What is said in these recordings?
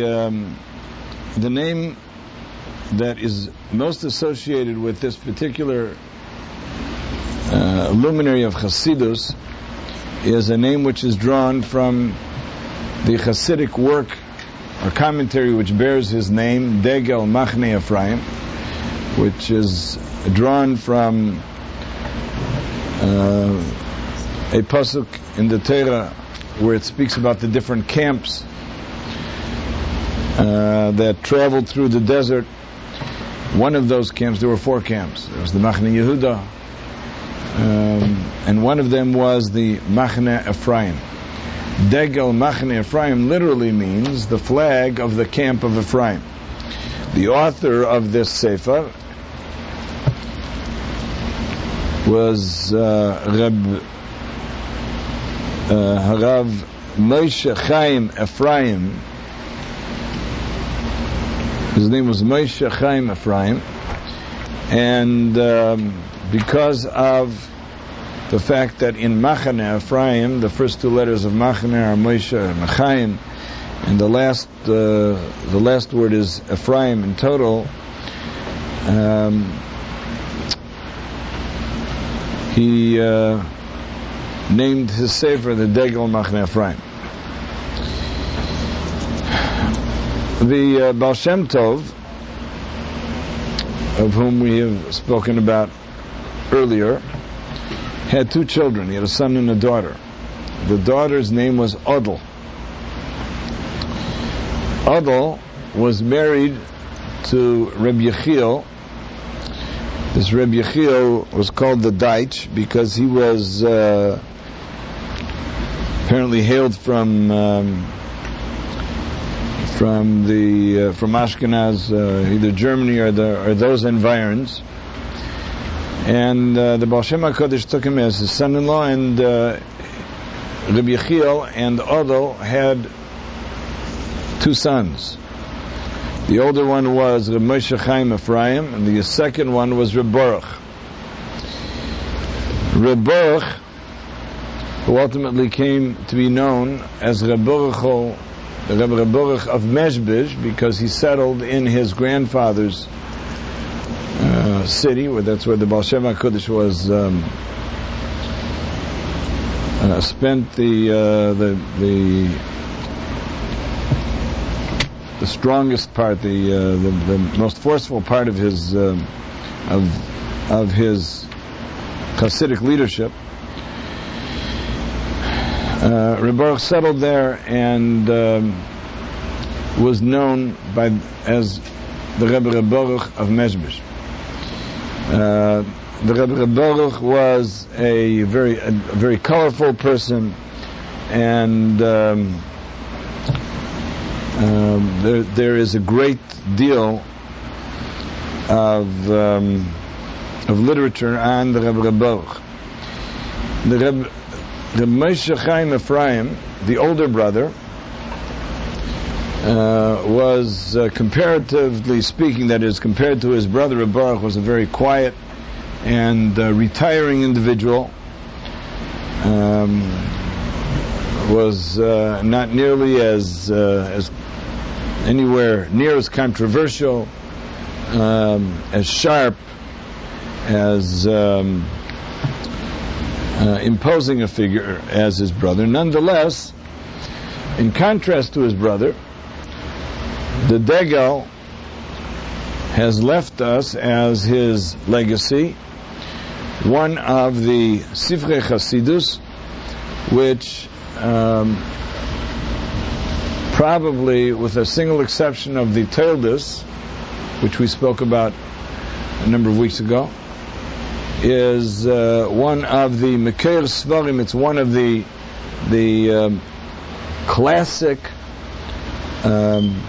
the um, the name that is most associated with this particular uh, luminary of Hasidus is a name which is drawn from the Hasidic work or commentary which bears his name, Degel Machne Ephraim, which is drawn from uh, a pasuk in the Torah where it speaks about the different camps uh, that traveled through the desert. One of those camps, there were four camps. There was the Machne Yehuda, um, and one of them was the Machne Ephraim. Degel Machne Ephraim literally means the flag of the camp of Ephraim. The author of this sefer was uh, Reb uh, Harav Moshe Chaim Ephraim. His name was Moshe Chaim Ephraim, and um, because of the fact that in Machane Ephraim, the first two letters of Machane are Moshe and Chaim, and the last uh, the last word is Ephraim in total. Um, he uh, named his sefer the Degel Machne Ephraim. The uh, Baal Shem Tov, of whom we have spoken about earlier, had two children. He had a son and a daughter. The daughter's name was Odel. Odel was married to Reb Yechiel, this Reb Yechiel was called the Deitch because he was uh, apparently hailed from um, from the uh, from Ashkenaz, uh, either Germany or the or those environs. And uh, the Baal Shem HaKadosh took him as his son-in-law, and uh, Reb Yechiel and Odel had two sons. The older one was Reb Moshe Chaim Ephraim, and the second one was Reb Baruch. Reb Baruch, who ultimately came to be known as Reb Baruch, Reb, Reb Baruch of Mezhbish, because he settled in his grandfather's uh, city, where that's where the Baal Shem HaKadosh was um, uh, spent the, uh, the the the strongest part, the, uh, the, the most forceful part of his um, of of his Hasidic leadership. Uh, Rebbe settled there and um, was known by as the Rebbe Rebbe of Mezhbish. Uh, the Rebbe Rebbe was a very a very colorful person and. Um, um, there, there is a great deal of um, of literature on the Rebbe Baruch. The Rebbe, the Moshe Chaim Ephraim, the older brother, uh, was uh, comparatively speaking, that is, compared to his brother Baruch, was a very quiet and uh, retiring individual. Um, was uh, not nearly as uh, as anywhere near as controversial, um, as sharp, as um, uh, imposing a figure as his brother. Nonetheless, in contrast to his brother, the Degel has left us as his legacy one of the Sifre Chasidus, which um, probably, with a single exception of the Tildus, which we spoke about a number of weeks ago, is uh, one of the Mekeir Svarim. It's one of the the um, classic um,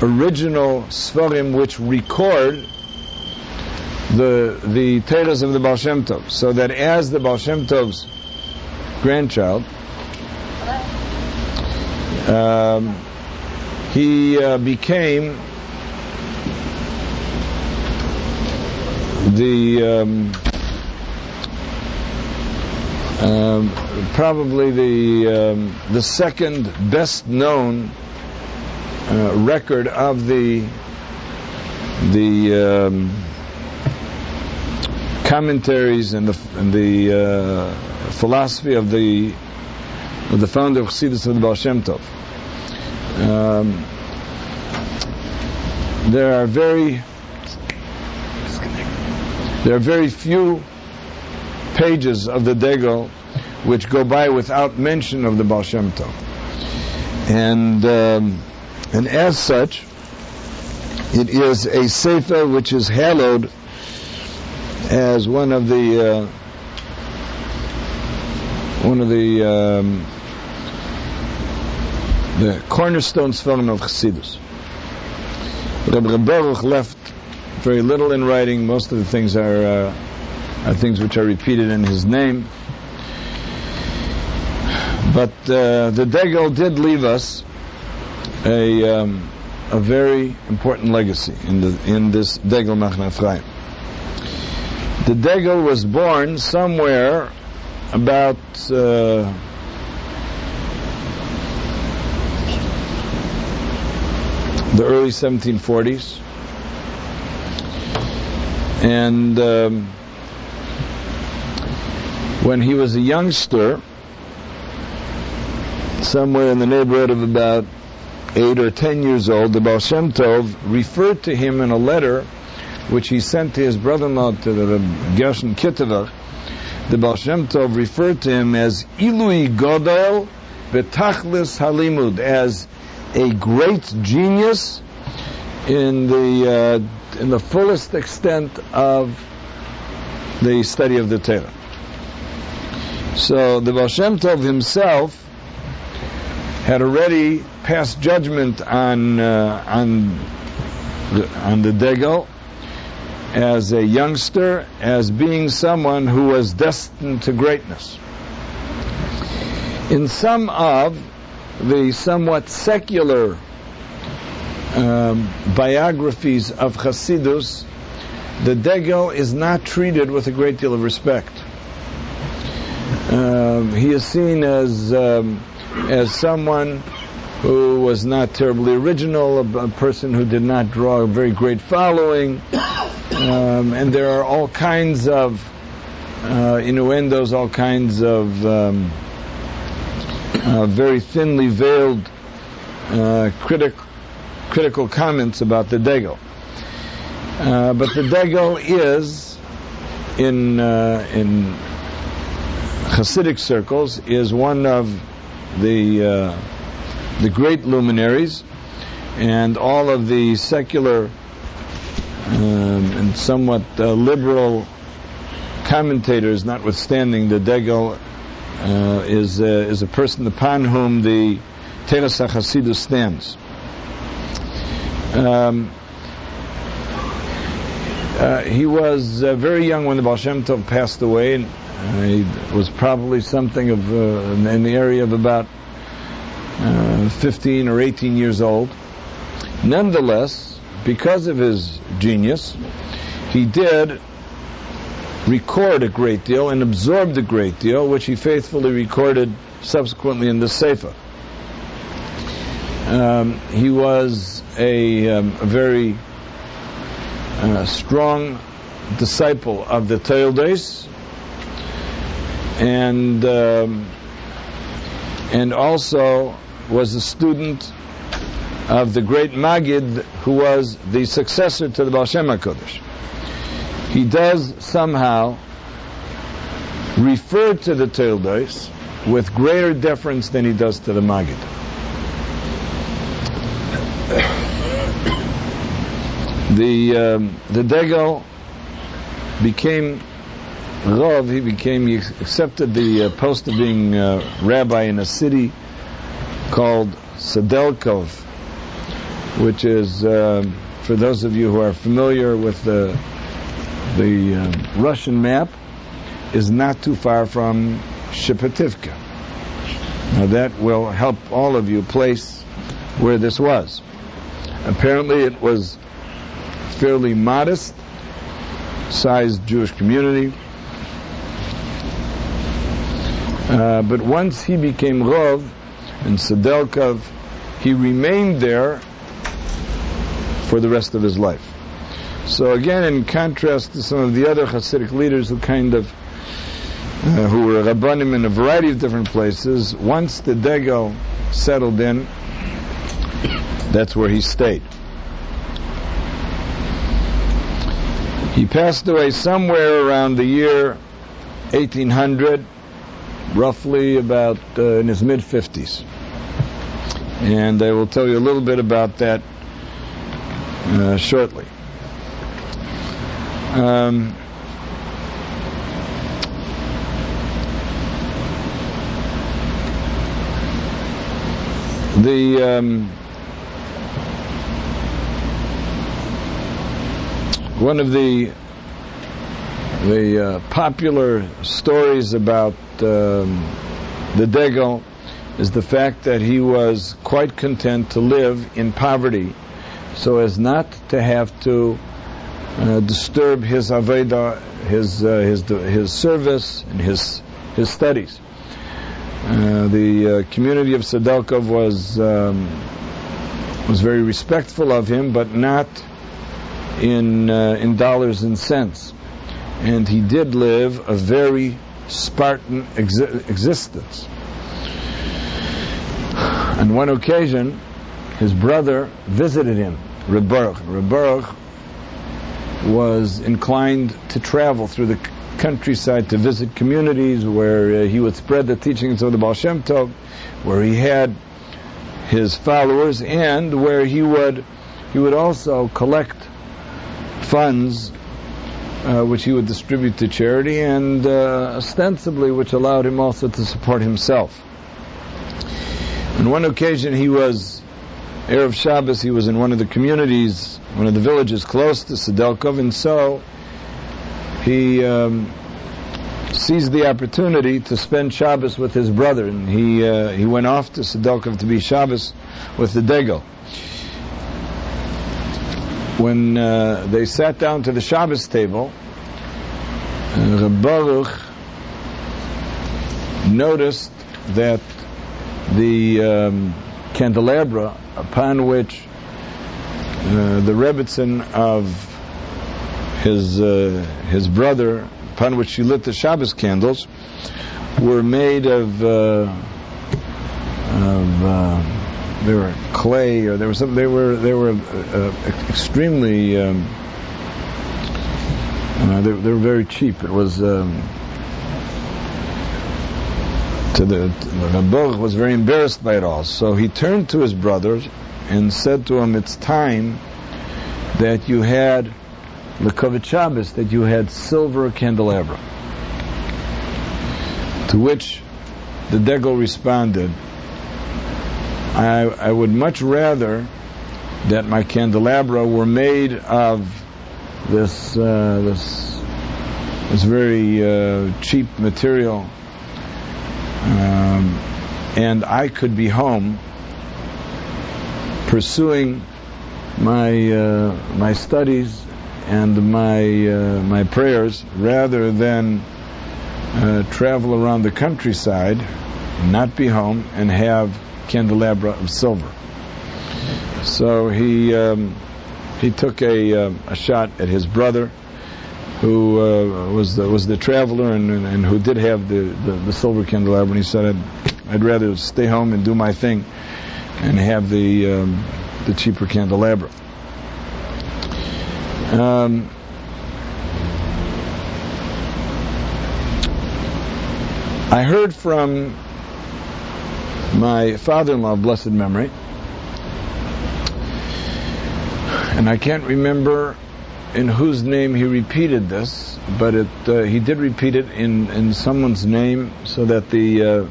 original Svarim which record the the Teiras of the Baal Shem Tov, so that as the Baal Shem Tov's grandchild, um, he uh, became the um, um, probably the um, the second best known uh, record of the the um, commentaries and the and the uh, philosophy of the of the founder of Chassidus of the Baal Shem Tov. Um, there are very there are very few pages of the Degel which go by without mention of the Baal Shem Tov. And, um, and as such, it is a Sefer which is hallowed as one of the uh, one of the um, the cornerstone film of Chassidus. Rabbi Baruch left very little in writing. Most of the things are uh, are things which are repeated in his name. But uh, the Degel did leave us a um, a very important legacy in the in this Degel Machna. The Degel was born somewhere about uh, the early 1740s, and um, when he was a youngster, somewhere in the neighborhood of about eight or ten years old, the Baal Shem Tov referred to him in a letter which he sent to his brother-in-law, to the Gershon Kitever. The Baal Shem Tov referred to him as Ilui Godel Betachlis Halimud, as a great genius in the uh, in the fullest extent of the study of the Torah. So the Baal Shem Tov himself had already passed judgment on uh, on the, on the Degel as a youngster as being someone who was destined to greatness. In some of the somewhat secular um, biographies of Hasidus, the Degel is not treated with a great deal of respect. Um, he is seen as um, as someone who was not terribly original, a, a, person who did not draw a very great following, um, and there are all kinds of uh, innuendos, all kinds of um, uh, very thinly veiled uh, critic, critical comments about the Degel. Uh, but the Degel is in uh, in Hasidic circles is one of the uh, the great luminaries and all of the secular um, and somewhat uh, liberal commentators, notwithstanding the Degel uh, is uh, is a person upon whom the Teres Hasidus stands. Um, uh, he was uh, very young when the Baal Shem Tov passed away, and he was probably something of uh, in the area of about uh, 15 or 18 years old. Nonetheless, because of his genius, he did record a great deal and absorbed a great deal, which he faithfully recorded subsequently in the Sefer. Um, he was a, um, a very uh, strong disciple of the Teildes, and um, and also was a student of the great Magid, who was the successor to the Baal Shem. He does somehow refer to the Teildos with greater deference than he does to the Magid. The um, the Degel became Rav, he became, he accepted the uh, post of being uh, rabbi in a city called Sudilkov, which is, uh, for those of you who are familiar with the, the uh, Russian map, is not too far from Shepetivka. Now that will help all of you place where this was. Apparently it was fairly modest sized Jewish community uh, but once he became Rov in Sudilkov, he remained there for the rest of his life. So again, in contrast to some of the other Hasidic leaders who kind of uh, who were rabbanim in a variety of different places, once the Degel settled in, that's where he stayed. He passed away somewhere around the year 1800, roughly about uh, in his mid 50s. And I will tell you a little bit about that uh, shortly. Um, the um, one of the the uh, popular stories about um, the Degel is the fact that he was quite content to live in poverty so as not to have to uh, disturb his avoda, his, uh, his, his service, and his, his studies. Uh, the uh, community of Sudilkov was um, was very respectful of him, but not in uh, in dollars and cents. And he did live a very Spartan exi- existence. On one occasion, his brother visited him. Reb Baruch was inclined to travel through the countryside to visit communities where uh, he would spread the teachings of the Baal Shem Tov, where he had his followers, and where he would he would also collect funds uh, which he would distribute to charity, and uh, ostensibly which allowed him also to support himself. On one occasion, he was Erev Shabbos. He was in one of the communities, one of the villages close to Sudilkov, and so he um, seized the opportunity to spend Shabbos with his brother, and he uh, he went off to Sudilkov to be Shabbos with the Degel. When uh, they sat down to the Shabbos table, uh, Baruch noticed that the um, candelabra upon which uh, the Rebbitzin of his uh, his brother, upon which he lit the Shabbos candles, were made of uh, of uh, they were clay or there was some they were they were uh, extremely um, uh, they, they, were very cheap. It was um, to the Rabbi was very embarrassed by it all. So he turned to his brothers and said to him, "It's time that you had." Lekovit Shabbos that you had silver candelabra. To which the Degel responded, I, I would much rather that my candelabra were made of this uh, this this very uh, cheap material, um, and I could be home pursuing my uh, my studies and my uh, my prayers rather than uh, travel around the countryside, not be home, and have candelabra of silver. So he um, he took a, uh, a shot at his brother, who uh, was the, was the traveler and, and, and, who did have the, the, the silver candelabra. And he said, I'd, I'd, rather stay home and do my thing, and have the um, the cheaper candelabra. Um, I heard from my father-in-law, blessed memory, and I can't remember in whose name he repeated this, but it, uh, he did repeat it in, in someone's name so that the uh,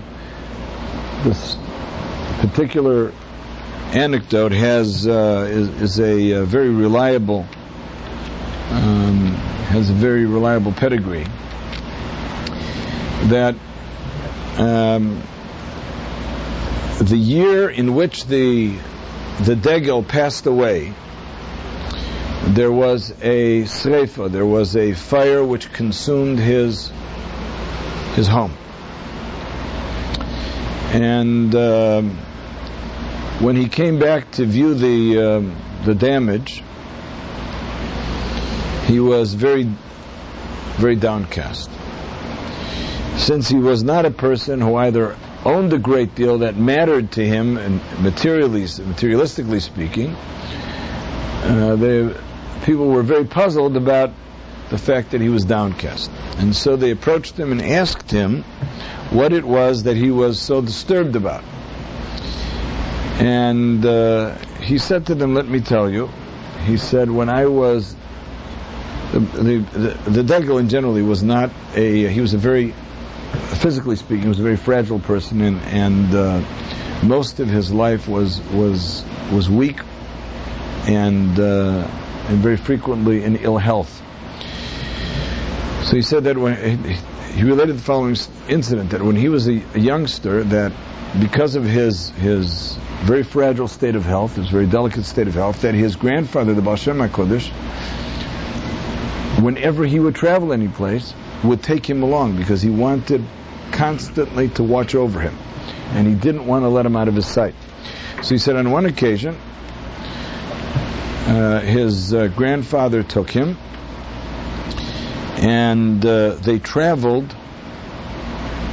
this particular anecdote has uh, is, is, a, uh, very reliable um, has a very reliable pedigree. That um, the year in which the the Degel passed away, there was a sreifa, there was a fire which consumed his his home, and um, when he came back to view the um, the damage, he was very, very downcast. Since he was not a person who either owned a great deal that mattered to him, and materially, materialistically speaking, uh, the people were very puzzled about the fact that he was downcast. And so they approached him and asked him what it was that he was so disturbed about. And uh, he said to them, Let me tell you. He said, When I was. The, the, the, the generally was not a. He was a very. Physically speaking, he was a very fragile person, and, and uh, most of his life was was was weak, and uh, and very frequently in ill health. So he said that when he related the following incident that when he was a, a youngster, that because of his his very fragile state of health, his very delicate state of health, that his grandfather, the Baal Shem HaKodesh, whenever he would travel any place, would take him along because he wanted constantly to watch over him. And he didn't want to let him out of his sight. So he said on one occasion, uh, his uh, grandfather took him, and uh, they traveled,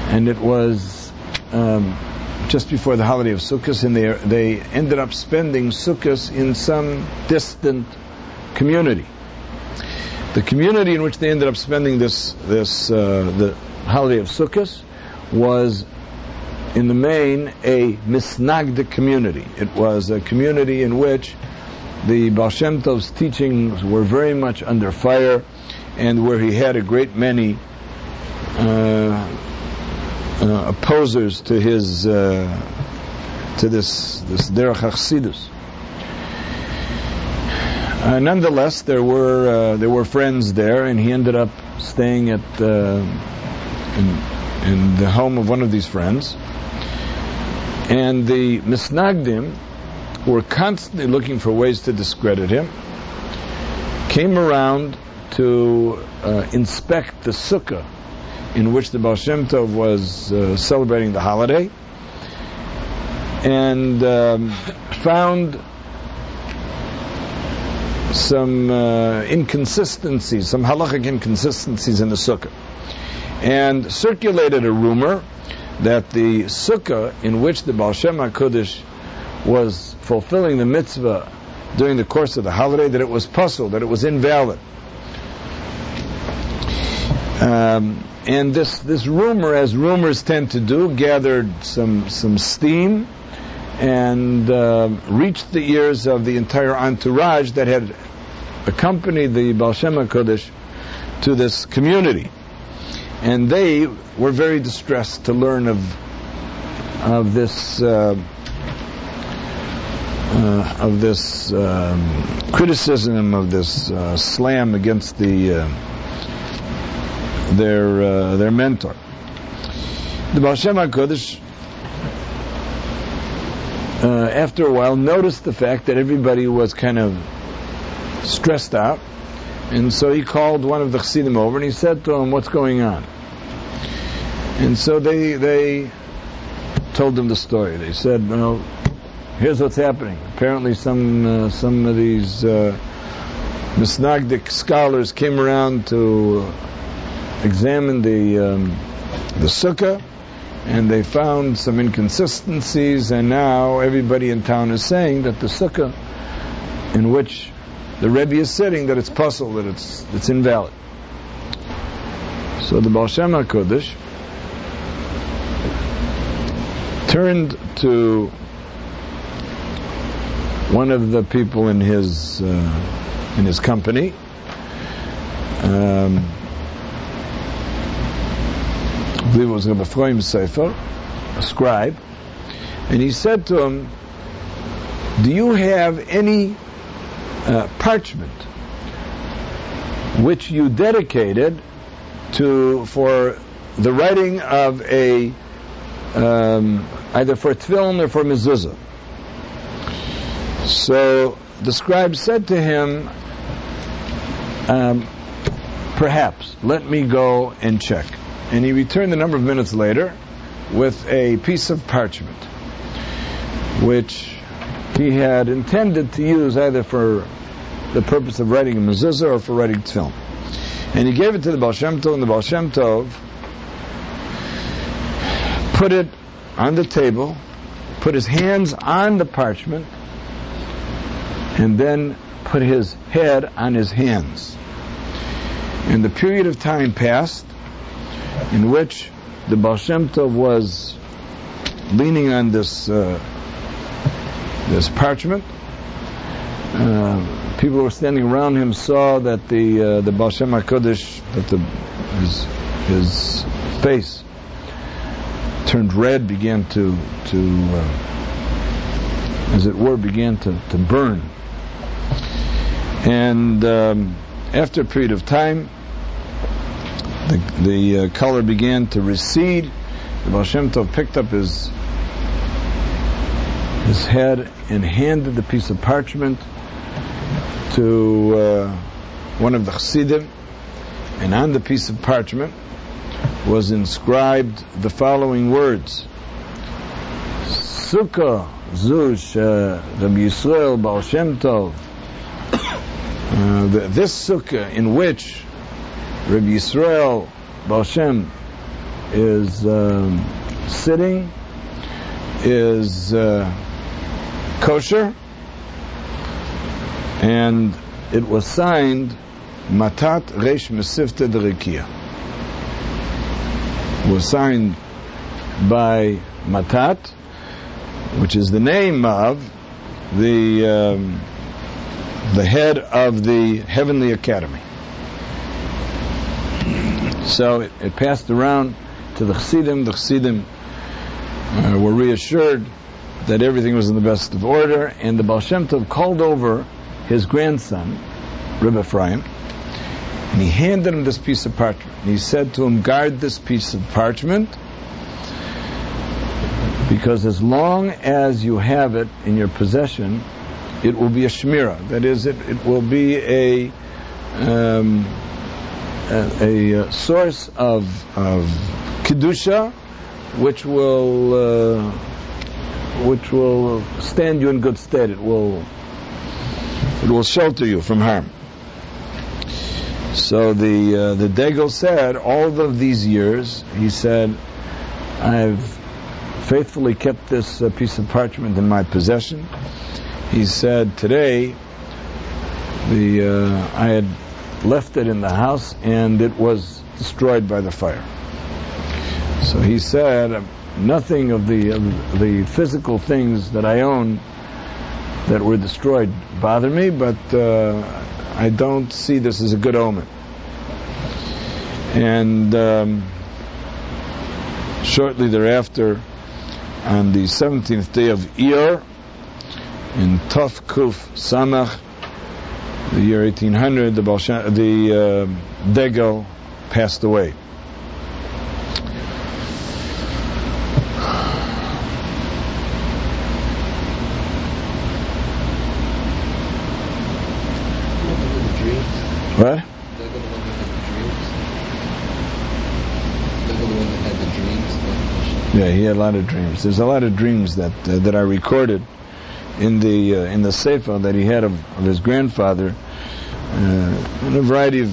and it was um, just before the holiday of Sukkot, and they, they ended up spending Sukkot in some distant community. The community in which they ended up spending this, this uh, the holiday of Sukkot was, in the main, a misnagda community. It was a community in which the Baal Shem Tov's teachings were very much under fire, and where he had a great many uh, uh, opposers to his uh, to this this derech Chassidus. Uh, nonetheless, there were uh, there were friends there, and he ended up staying at uh, in, the home of one of these friends. And the misnagdim were constantly looking for ways to discredit him. Came around to uh, inspect the sukkah in which the Baal Shem Tov was uh, celebrating the holiday, and um, found some uh, inconsistencies, some halachic inconsistencies in the sukkah, and circulated a rumor that the sukkah in which the Baal Shem HaKodesh was fulfilling the mitzvah during the course of the holiday, that it was posul, that it was invalid. Um, and this, this rumor, as rumors tend to do, gathered some, some steam and uh, reached the ears of the entire entourage that had accompanied the Baal Shem HaKodesh to this community. And they were very distressed to learn of, of this, uh, uh, of this um, criticism, of this uh, slam against the uh, their uh, their mentor. The Baal Shem HaKodesh, uh, after a while, noticed the fact that everybody was kind of stressed out, and so he called one of the Chassidim over and he said to him, "What's going on?" And so they they told him the story. They said, "Well, here's what's happening. Apparently, some uh, some of these." Uh, Misnagdic scholars came around to examine the um, the sukkah, and they found some inconsistencies, and now everybody in town is saying that the sukkah in which the Rebbe is sitting, that it's posul, that it's it's invalid. So the Baal Shem HaKodesh turned to one of the people in his uh, in his company. Um, I believe it was Rabbi Ephraim Sofer, a scribe, and he said to him, Do you have any uh, parchment which you dedicated to for the writing of a um, either for tefillin or for mezuzah? So the scribe said to him, um, Perhaps, let me go and check and he returned a number of minutes later with a piece of parchment, which he had intended to use either for the purpose of writing a mezuzah or for writing tefillin. And he gave it to the Baal Shem Tov, and the Baal Shem Tov put it on the table, put his hands on the parchment, and then put his head on his hands. And the period of time passed in which the Baal Shem Tov was leaning on this uh, this parchment. Uh, people who were standing around him saw that the uh, the Baal Shem HaKodesh, that the, his, his face turned red, began to, to uh, as it were, began to, to burn. And um, after a period of time, the, the uh, color began to recede. The Baal Shem Tov picked up his his head and handed the piece of parchment to uh, one of the Chassidim, and on the piece of parchment was inscribed the following words: Sukkah Zush Rabbi Yisrael Baal Shem Tov. Uh, this sukkah in which Rabbi Yisrael Baal Shem is um, sitting is uh, kosher, and it was signed Matat Resh Mesifta Derekia. Was signed by Matat, which is the name of the um, the head of the Heavenly Academy. So it, it passed around to the Chassidim. The Chassidim uh, were reassured that everything was in the best of order, and the Baal Shem Tov called over his grandson, Rebbe Ephraim, and he handed him this piece of parchment. And he said to him, guard this piece of parchment, because as long as you have it in your possession, it will be a shmira. That is, it, it will be a, um, a, a, source of, of kedusha, which will uh, which will stand you in good stead. It will it will shelter you from harm. So the uh, the Degel said, all of these years, he said, I've faithfully kept this uh, piece of parchment in my possession. He said, today, the uh, I had left it in the house and it was destroyed by the fire. So he said, nothing of the of the physical things that I own that were destroyed bother me, but uh, I don't see this as a good omen. And um, shortly thereafter, on the 17th day of Iyar, in Tuf Kuf Samach, the year 1800, the, the uh, Degel passed away. What? Yeah, he had a lot of dreams. There's a lot of dreams that uh, that are recorded in the uh, in the sefer that he had of, of his grandfather, uh, in a variety of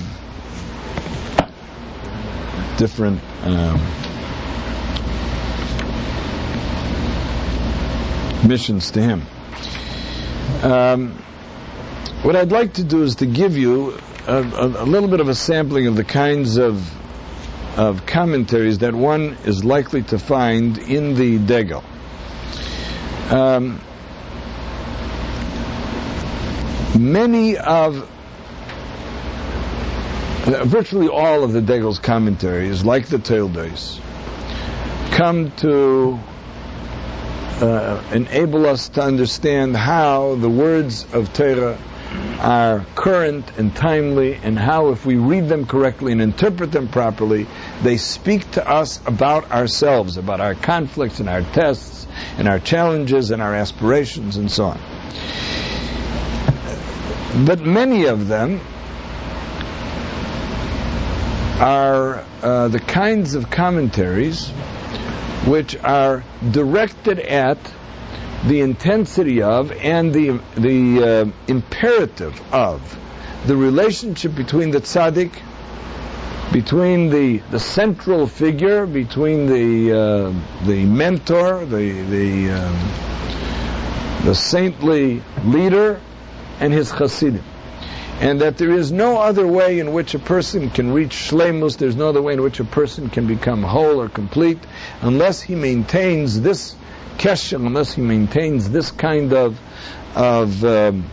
different um, missions to him. Um, what I'd like to do is to give you a, a, little bit of a sampling of the kinds of of commentaries that one is likely to find in the Degel. Um, many of virtually all of the Degel's commentaries, like the Talmudics, come to uh, enable us to understand how the words of Torah are current and timely, and how, if we read them correctly and interpret them properly, they speak to us about ourselves, about our conflicts and our tests, and our challenges and our aspirations, and so on. But many of them are uh, the kinds of commentaries which are directed at the intensity of and the the uh, imperative of the relationship between the tzaddik, between the the central figure, between the uh, the mentor, the the um, the saintly leader, and his chassidim. And that there is no other way in which a person can reach shlemus, there's no other way in which a person can become whole or complete, unless he maintains this kesher, unless he maintains this kind of, of um,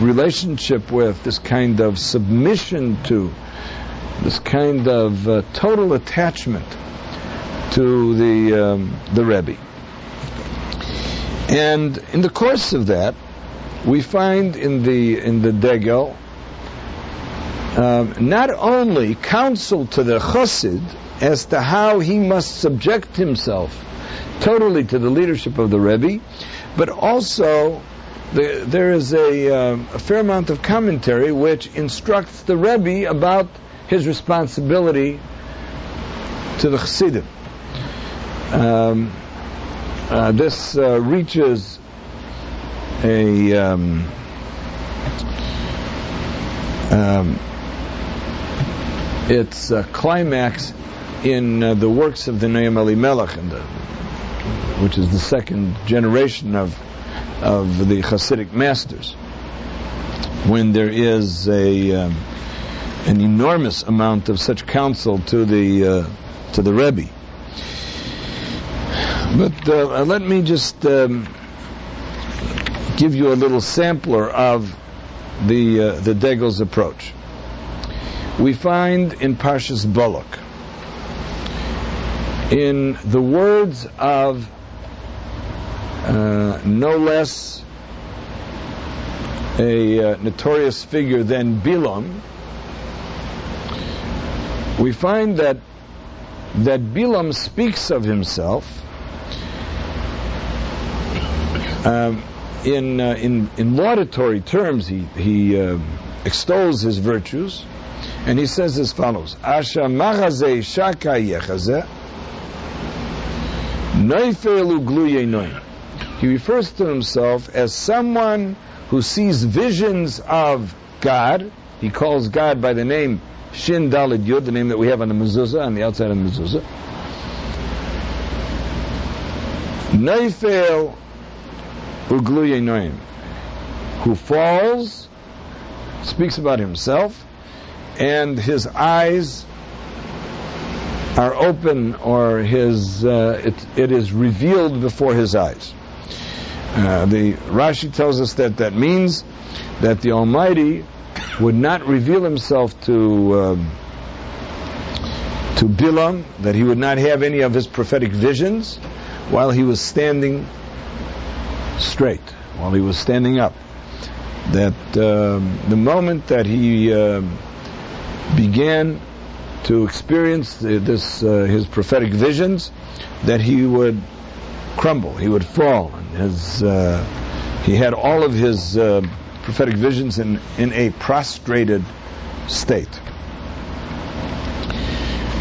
relationship with, this kind of submission to, this kind of uh, total attachment to the, um, the Rebbe. And in the course of that, we find in the in the Degel um, not only counsel to the Chassid as to how he must subject himself totally to the leadership of the Rebbe, but also the, there is a, um, a, fair amount of commentary which instructs the Rebbe about his responsibility to the Chassidim. Um, uh, this uh, reaches a um, um, its a climax in uh, the works of the Noam Elimelech, the, which is the second generation of of the Hasidic masters, when there is a um, an enormous amount of such counsel to the uh, to the Rebbe. But uh, let me just um, give you a little sampler of the uh, the Degel's approach. We find in Parshas Balak, in the words of uh, no less a uh, notorious figure than Bilam, we find that that Bilam speaks of himself um, in, uh, in, in laudatory terms, he, he uh, extols his virtues, and he says as follows: Asha machaze shaka yechaze He refers to himself as someone who sees visions of God. He calls God by the name Shin Dalid Yud, the name that we have on the mezuzah, on the outside of the mezuzah. Neifel Ugluye who falls, speaks about himself, and his eyes are open or his uh, it, it is revealed before his eyes. Uh, the Rashi tells us that that means that the Almighty would not reveal Himself to um, to Bilam, that he would not have any of his prophetic visions while he was standing straight while he was standing up. That um, the moment that he uh, began to experience this uh, his prophetic visions, that he would crumble, he would fall. His, uh, he had all of his uh, prophetic visions in, in a prostrated state.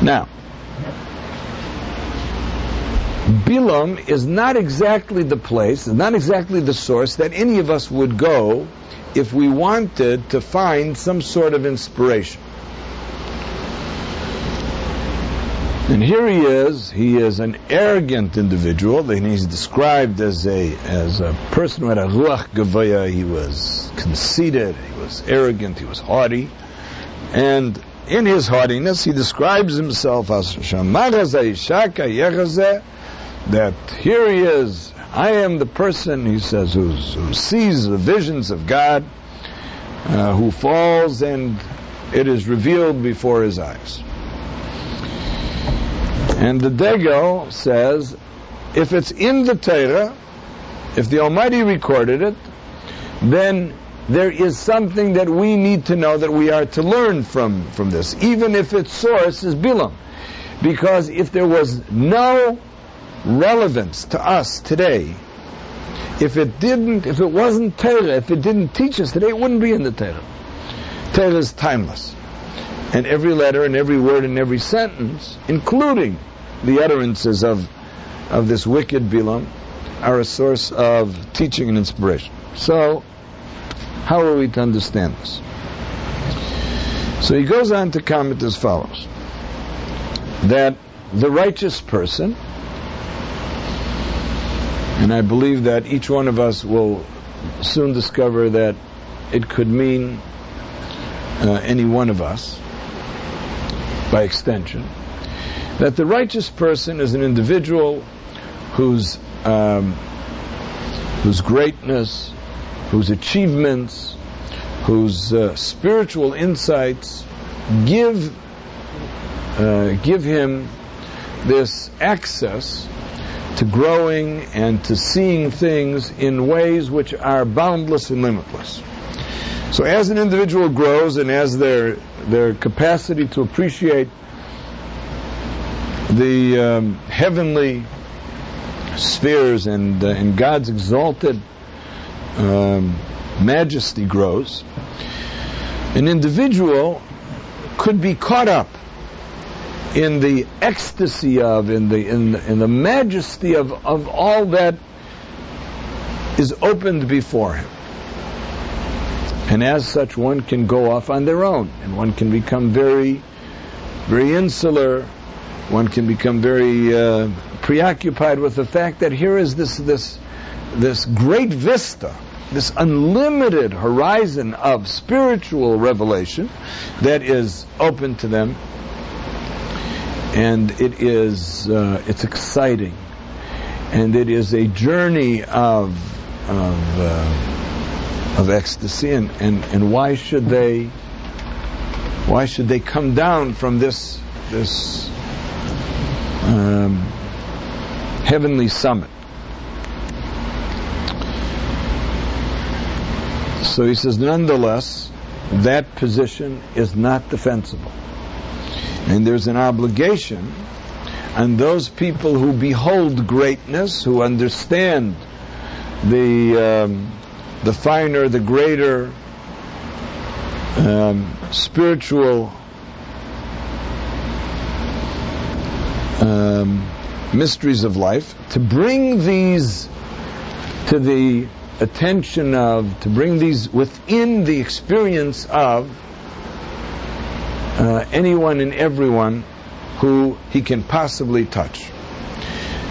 Now, Bilam is not exactly the place, not exactly the source that any of us would go if we wanted to find some sort of inspiration. And here he is. He is an arrogant individual. And he's described as a as a person who had a ruach gavaya. He was conceited. He was arrogant. He was haughty. And in his haughtiness, he describes himself as that here he is. I am the person, he says, who sees the visions of God, uh, who falls and it is revealed before his eyes. And the Degel says, if it's in the Torah, if the Almighty recorded it, then there is something that we need to know that we are to learn from, from this, even if its source is Bilam. Because if there was no relevance to us today, if it didn't, if it wasn't Torah, if it didn't teach us today, it wouldn't be in the Torah. Torah is timeless. And every letter and every word and every sentence, including the utterances of, of this wicked Bilam, are a source of teaching and inspiration. So, how are we to understand this? So he goes on to comment as follows that the righteous person, and I believe that each one of us will soon discover that it could mean uh, any one of us by extension, that the righteous person is an individual whose um, whose greatness, whose achievements, whose uh, spiritual insights give uh, give him this access to growing and to seeing things in ways which are boundless and limitless. So as an individual grows and as their their capacity to appreciate the um, heavenly spheres and, uh, and God's exalted um, majesty grows, an individual could be caught up in the ecstasy of, in the, in the, in the majesty of, of all that is opened before him. And as such, one can go off on their own, and one can become very, very insular. One can become very uh, preoccupied with the fact that here is this this this great vista, this unlimited horizon of spiritual revelation that is open to them, and it is uh, it's exciting, and it is a journey of of uh, of ecstasy, and, and and why should they why should they come down from this this um, heavenly summit. So he says, nonetheless, that position is not defensible. And there's an obligation on those people who behold greatness, who understand the, um, the finer, the greater um, spiritual um, mysteries of life, to bring these to the attention of, to bring these within the experience of uh, anyone and everyone who he can possibly touch.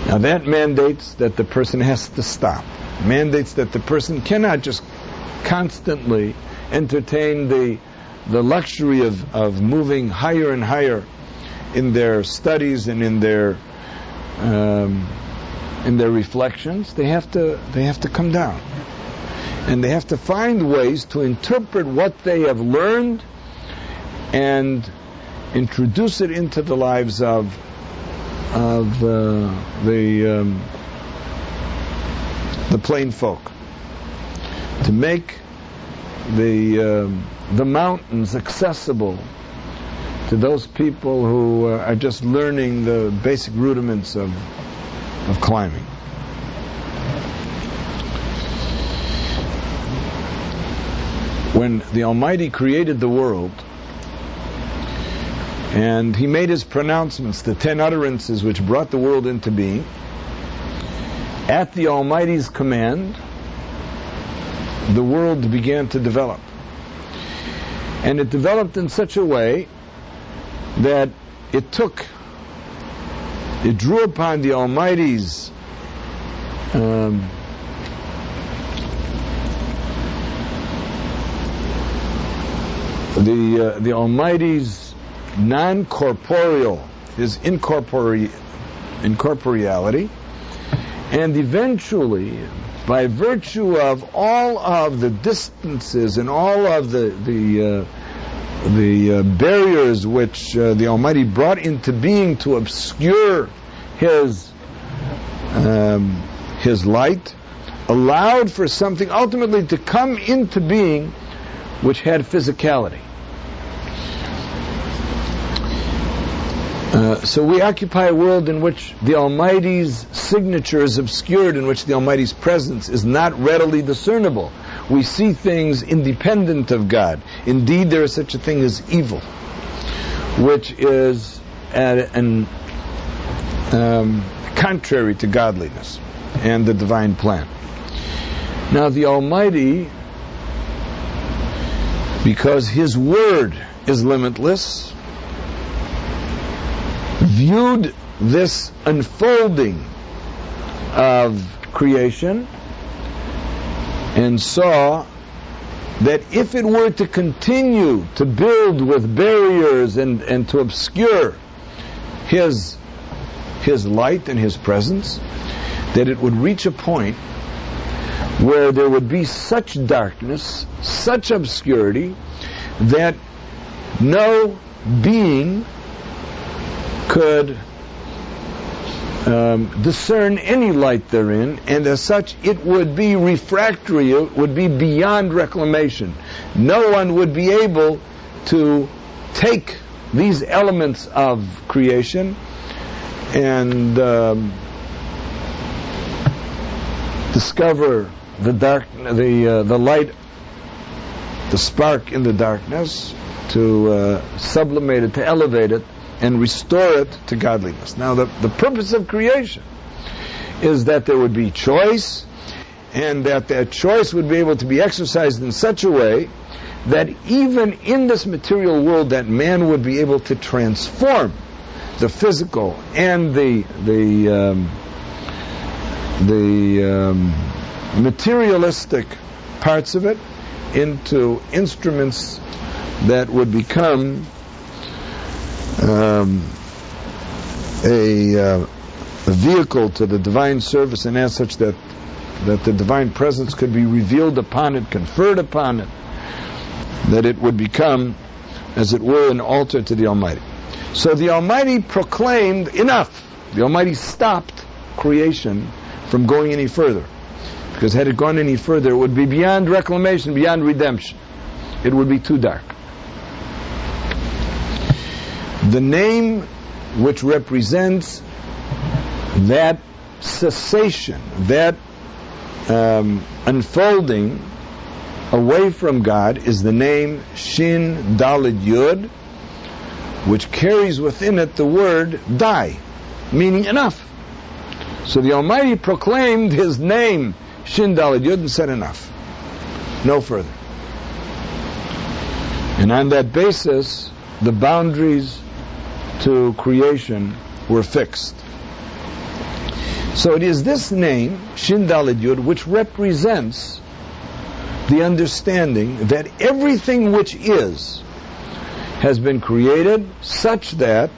Now that mandates that the person has to stop. Mandates that the person cannot just constantly entertain the the luxury of, of moving higher and higher in their studies and in their um, in their reflections, they have to they have to come down, and they have to find ways to interpret what they have learned and introduce it into the lives of of uh, the um, the plain folk to make the um, the mountains accessible to those people who uh, are just learning the basic rudiments of, of climbing. When the Almighty created the world, and he made his pronouncements, the ten utterances which brought the world into being, at the Almighty's command, the world began to develop. And it developed in such a way that it took, it drew upon the Almighty's um, the uh, the Almighty's non-corporeal, his incorpore- incorporeality, and eventually, by virtue of all of the distances and all of the the uh, the uh, barriers which uh, the Almighty brought into being to obscure His um, His light, allowed for something ultimately to come into being, which had physicality. Uh, so we occupy a world in which the Almighty's signature is obscured, in which the Almighty's presence is not readily discernible we see things independent of God. Indeed, there is such a thing as evil, which is an, um, contrary to godliness. and the divine plan. Now, the Almighty, because His Word is limitless, viewed this unfolding of creation and saw that if it were to continue to build with barriers and, and to obscure his, his light and his presence, that it would reach a point where there would be such darkness, such obscurity, that no being could um, discern any light therein, and as such, it would be refractory, it would be beyond reclamation. No one would be able to take these elements of creation and um, discover the dark, the uh, the light, the spark in the darkness, to uh, sublimate it, to elevate it, and restore it to godliness. Now, the, the purpose of creation is that there would be choice, and that that choice would be able to be exercised in such a way that even in this material world, that man would be able to transform the physical and the the um, the um, materialistic parts of it into instruments that would become um, a, uh, a, vehicle to the divine service, and as such that that the divine presence could be revealed upon it, conferred upon it, that it would become, as it were, an altar to the Almighty. So the Almighty proclaimed enough. The Almighty stopped creation from going any further. Because had it gone any further, it would be beyond reclamation, beyond redemption. It would be too dark. The name which represents that cessation, that um, unfolding away from God is the name Shin Dalid Yud, which carries within it the word dai, meaning enough. So the Almighty proclaimed His name Shin Dalid Yud and said enough, no further. And on that basis, the boundaries to creation were fixed. So it is this name, Shin Dalid Yud, which represents the understanding that everything which is has been created such that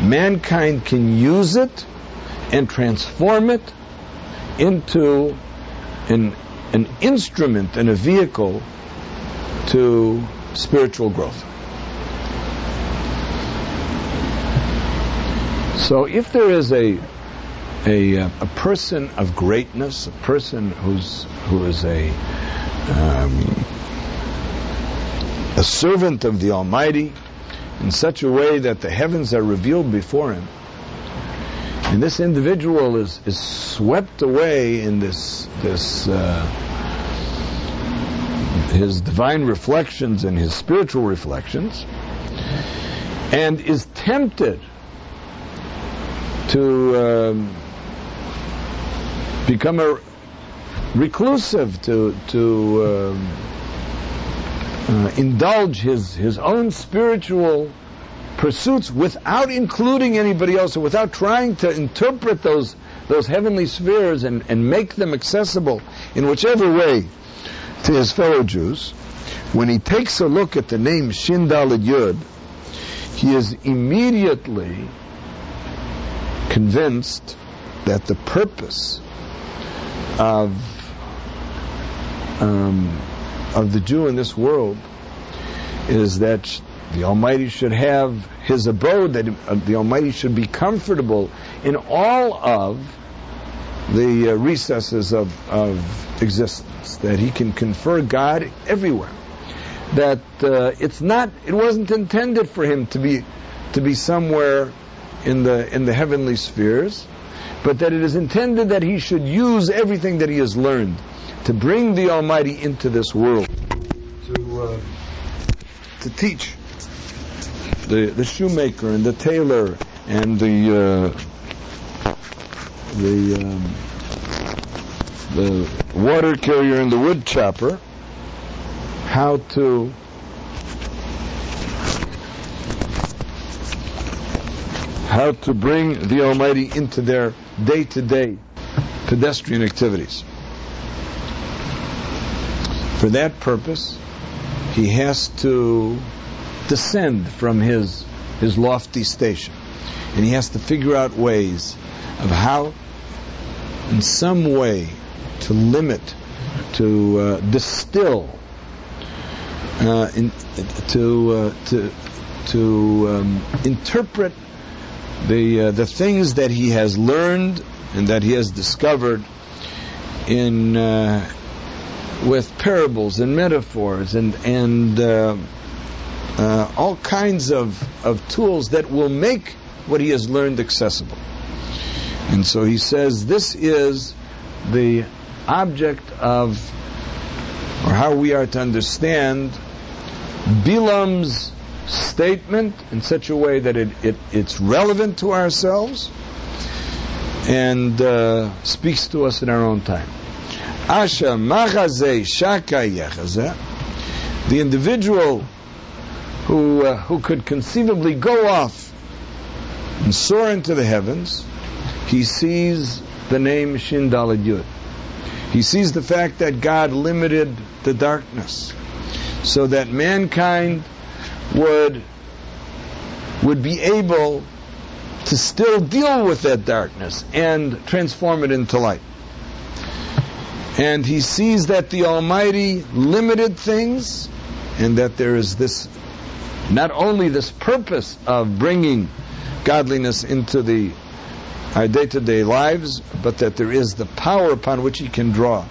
mankind can use it and transform it into an, an instrument and a vehicle to spiritual growth. So if there is a a, a person of greatness, a person who's who is a um, a servant of the Almighty in such a way that the heavens are revealed before him, and this individual is is swept away in this this. Uh, his divine reflections and his spiritual reflections, and is tempted to um, become a reclusive, to to um, uh, indulge his his own spiritual pursuits without including anybody else, or without trying to interpret those those heavenly spheres and, and make them accessible in whichever way to his fellow Jews. When he takes a look at the name Shindalid Yud, he is immediately convinced that the purpose of um, of the Jew in this world is that the Almighty should have His abode, that uh, the Almighty should be comfortable in all of the uh, recesses of, of existence, that He can confer God everywhere. That uh, it's not, it wasn't intended for Him to be to be somewhere in the in the heavenly spheres, but that it is intended that he should use everything that he has learned to bring the Almighty into this world, to uh, to teach the the shoemaker and the tailor and the uh, the um, the water carrier and the wood chopper how to how to bring the Almighty into their day-to-day pedestrian activities. For that purpose, he has to descend from his his lofty station, and he has to figure out ways of how, in some way, to limit, to uh, distill, uh, in, to uh, to to um, interpret the uh, the things that he has learned and that he has discovered in uh, with parables and metaphors and and uh, uh, all kinds of of tools that will make what he has learned accessible. And so he says this is the object of or how we are to understand Bilam's statement in such a way that it, it it's relevant to ourselves and uh, speaks to us in our own time. Asha machaze shaka the individual who uh, who could conceivably go off and soar into the heavens, he sees the name Shindalad Yud. He sees the fact that God limited the darkness so that mankind would would be able to still deal with that darkness and transform it into light. And he sees that the Almighty limited things and that there is this not only this purpose of bringing godliness into the our day-to-day lives, but that there is the power upon which he can draw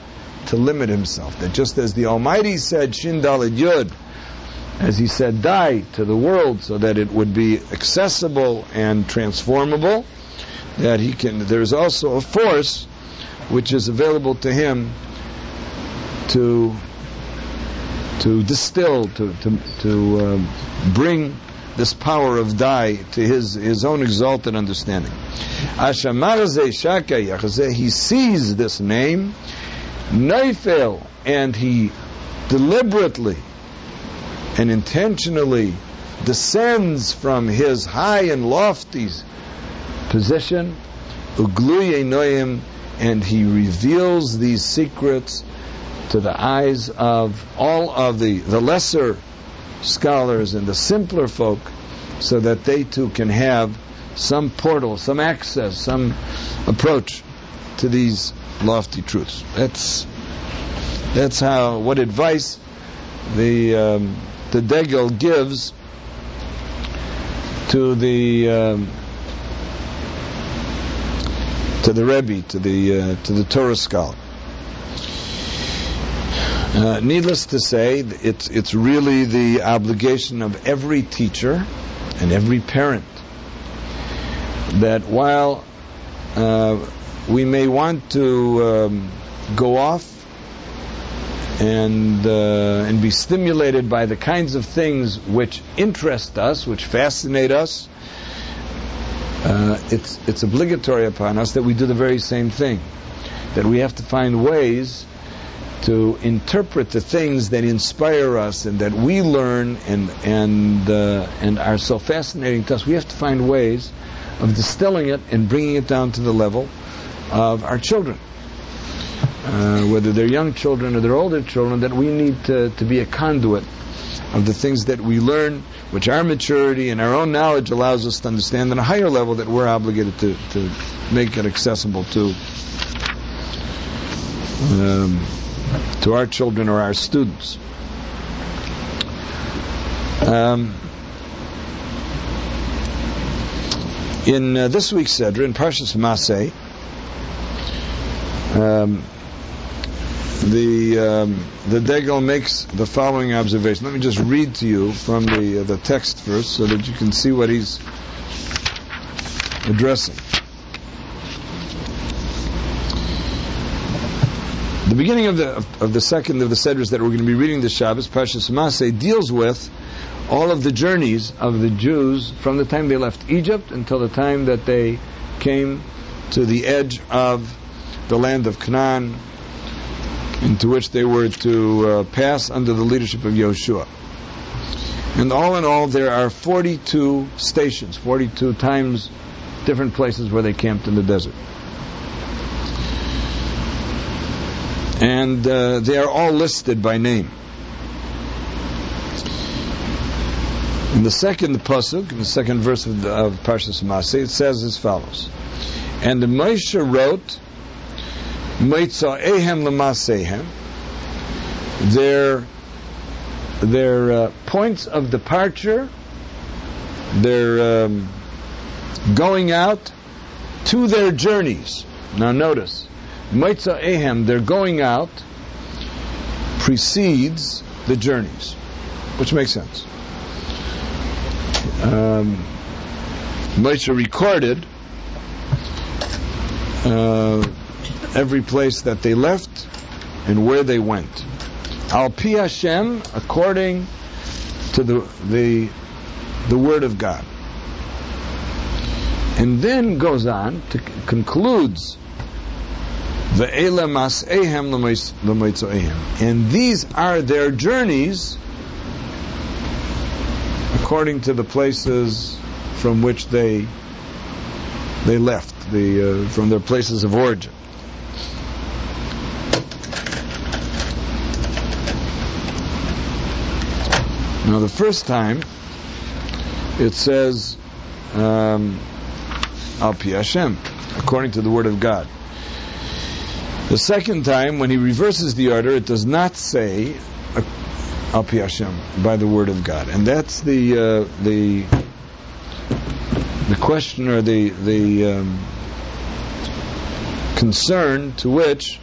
to limit himself. That just as the Almighty said, Shindalid Yud, as he said, dai to the world so that it would be accessible and transformable, that he can, there's also a force which is available to him to to distill, to to, to um, bring this power of dai to his his own exalted understanding. He sees this name, Neifel, and he deliberately and intentionally descends from his high and lofty position, Ugluye and he reveals these secrets to the eyes of all of the, the lesser scholars and the simpler folk so that they too can have some portal, some access, some approach to these lofty truths. That's that's how what advice the um, the Degel gives to the um, to the Rebbe, to the uh, to the Torah scholar. Uh, needless to say, it's it's really the obligation of every teacher and every parent that while uh, we may want to um, go off and uh, and be stimulated by the kinds of things which interest us, which fascinate us. Uh, it's it's obligatory upon us that we do the very same thing, that we have to find ways to interpret the things that inspire us and that we learn and and uh, and are so fascinating to us. We have to find ways of distilling it and bringing it down to the level of our children uh, whether they're young children or they're older children, that we need to, to be a conduit of the things that we learn, which our maturity and our own knowledge allows us to understand at a higher level that we're obligated to, to make it accessible to um, to our children or our students. Um, in uh, this week's Sedra, in Parshas Masay, um, the um, the Degel makes the following observation. Let me just read to you from the uh, the text first, so that you can see what he's addressing. The beginning of the of the second of the sedras that we're going to be reading this Shabbos, Parshas Masay, deals with all of the journeys of the Jews from the time they left Egypt until the time that they came to the edge of the land of Canaan, into which they were to uh, pass under the leadership of Yoshua. And all in all, there are 42 stations, 42 times different places where they camped in the desert. And uh, they are all listed by name. In the second pasuk, in the second verse of, of Parshas Masay, it says as follows: And Moshe wrote, "Meitza'ehem lemasehem." Their their uh, points of departure, their um, going out to their journeys. Now notice, Meitza'ehem, their going out precedes the journeys, which makes sense um, recorded uh, every place that they left and where they went. Al pi Hashem, according to the the the word of God, and then goes on to concludes and these are their journeys according to the places from which they they left, the uh, from their places of origin. Now, the first time it says um, Al Pi Hashem, according to the Word of God. The second time, when he reverses the order, it does not say Al Pi Hashem, by the word of God, and that's the uh, the the question or the the um, concern to which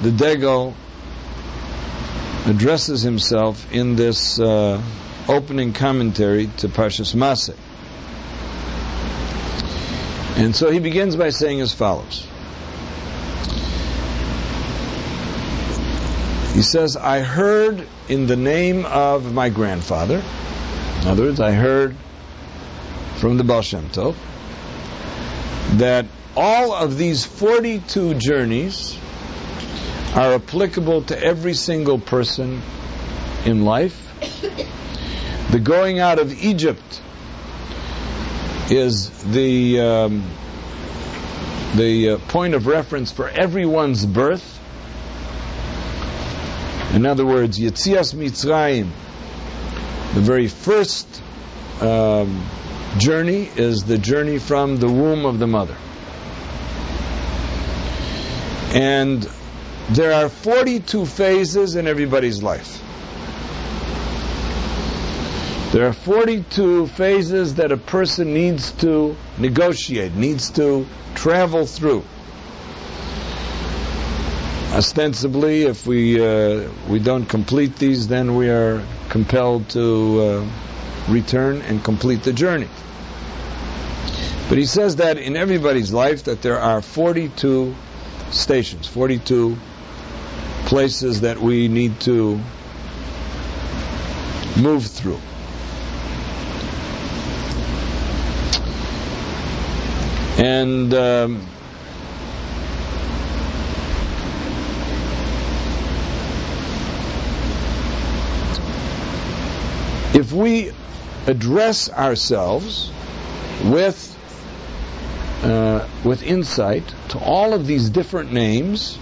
the Degel addresses himself in this uh, opening commentary to Parshas Masay. And so he begins by saying as follows. He says, I heard in the name of my grandfather. In other words, I heard from the Baal Shem Tov that all of these 42 journeys are applicable to every single person in life. The going out of Egypt is the um, the uh, point of reference for everyone's birth. In other words, Yitzias Mitzrayim, the very first um, journey is the journey from the womb of the mother. And there are 42 phases in everybody's life. There are 42 phases that a person needs to negotiate, needs to travel through ostensibly, if we uh, we don't complete these, then we are compelled to uh, return and complete the journey. But he says that in everybody's life that there are 42 stations, 42 places that we need to move through. And um, if we address ourselves with uh, with insight to all of these different names,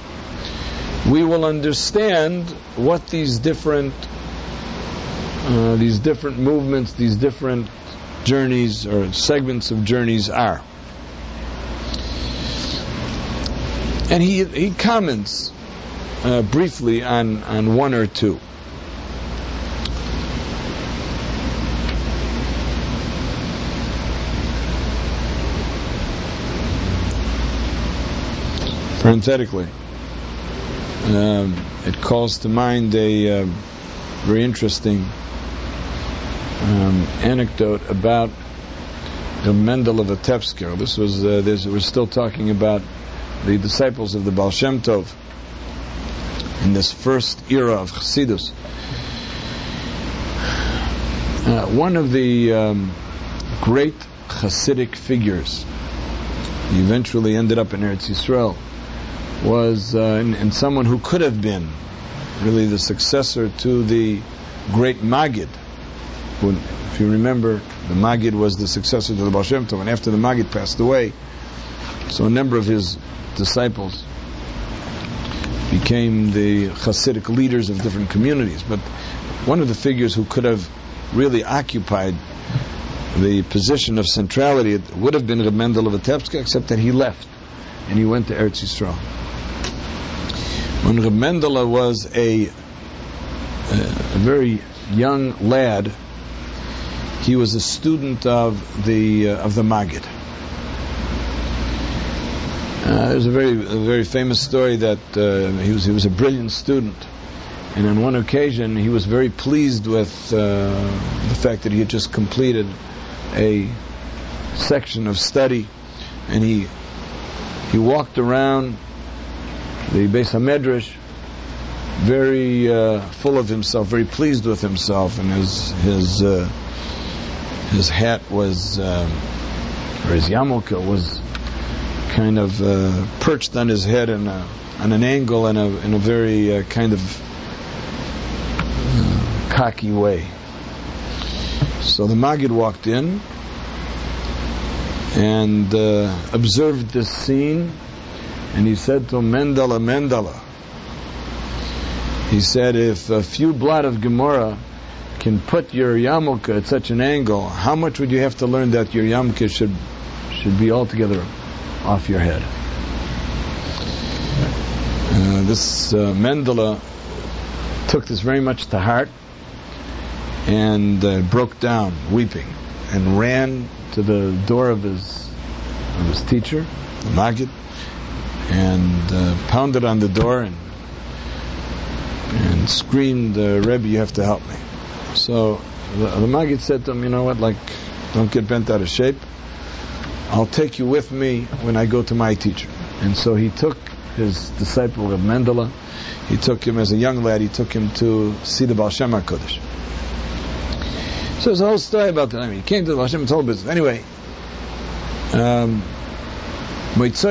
we will understand what these different uh, these different movements, these different journeys or segments of journeys are. And he he comments uh, briefly on on one or two. parenthetically. Um, it calls to mind a uh, very interesting um, anecdote about the Mendel of Vitebsk. This was uh, this, we're still talking about the disciples of the Baal Shem Tov in this first era of Chassidus. Uh, one of the um, great Hasidic figures, he eventually ended up in Eretz Yisrael, was uh, and, and, someone who could have been really the successor to the great Magid. Who, if you remember, the Magid was the successor to the Baal Shem Tov, and after the Magid passed away, so a number of his disciples became the Hasidic leaders of different communities. But one of the figures who could have really occupied the position of centrality it would have been Reb Mendel of Vitebsk, except that he left and he went to Eretz Yisrael. When Reb Mendele was a, a very young lad, he was a student of the uh, of the Maggid. Uh, there's a very a very famous story that uh, he was he was a brilliant student, and on one occasion he was very pleased with uh, the fact that he had just completed a section of study, and he he walked around the Beis Hamedrash very uh, full of himself, very pleased with himself, and his his uh, his hat was um, or his yarmulke was kind of uh, perched on his head in a, on an angle in a in a very uh, kind of uh, cocky way. So the Maggid walked in and uh, observed this scene, and he said to Mendele, Mendele, he said, if a few blot of Gemara can put your yarmulke at such an angle, how much would you have to learn that your yarmulke should should be altogether off your head? Uh, this uh, took this very much to heart and uh, broke down weeping and ran to the door of his of his teacher, the Maggid, and uh, pounded on the door and and screamed, uh, Rebbe, you have to help me. So the, the Maggid said to him, you know what, like, don't get bent out of shape. I'll take you with me when I go to my teacher. And so he took his disciple of Mendele, he took him as a young lad, he took him to see the Baal Shem HaKadosh. So there's a whole story about that. I mean, he came to the Baal Shem told business. Anyway, um,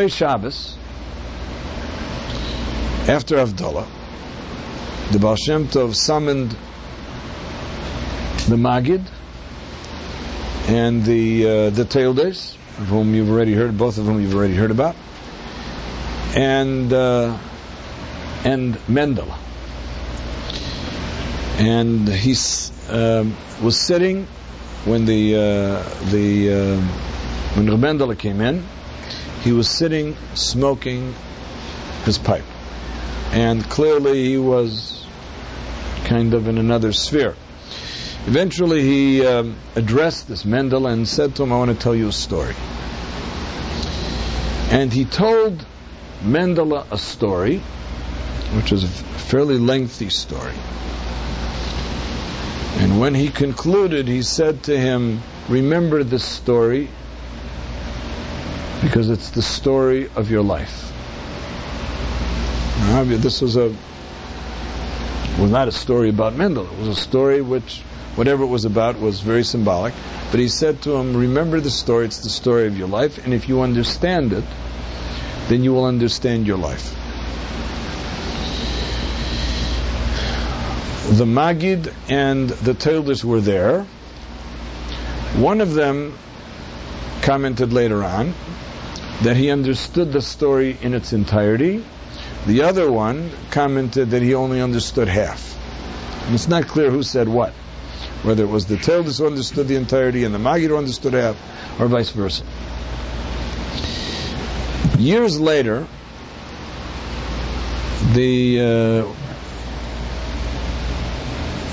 Shabbos, after Havdalah, the Baal Shem Tov summoned the Magid and the uh, the Teildes, of whom you've already heard, both of whom you've already heard about, and uh, and Mendele. And he um, was sitting when the uh, the uh, when Mendele came in. He was sitting smoking his pipe, and clearly he was kind of in another sphere. Eventually, he um, addressed this Mendel and said to him, I want to tell you a story. And he told Mendel a story, which is a fairly lengthy story. And when he concluded, he said to him, Remember this story because it's the story of your life. This was a was not a story about Mendel. It was a story which whatever it was about was very symbolic. But he said to him, Remember the story, it's the story of your life, and if you understand it, then you will understand your life. The Magid and the Teildes were there. One of them commented later on that he understood the story in its entirety. The other one commented that he only understood half. And it's not clear who said what whether it was the Teildes who understood the entirety and the Magid who understood half, or vice versa. Years later, the uh,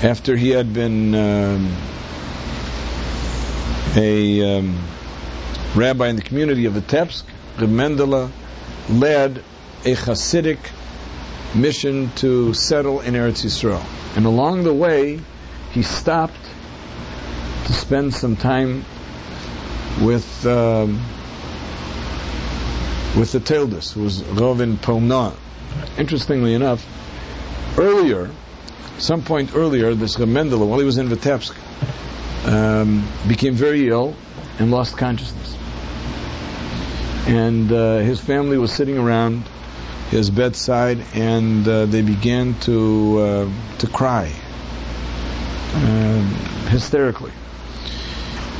after he had been um, a um, rabbi in the community of Vitebsk, Reb Mendele led a Hasidic mission to settle in Eretz Yisrael. And along the way, he stopped to spend some time with um, with the Teildes, who was Rovin Polna. Interestingly enough, earlier, some point earlier, this Mendele, while he was in Vitebsk, um, became very ill and lost consciousness. And uh, his family was sitting around his bedside, and uh, they began to uh, to cry um, hysterically.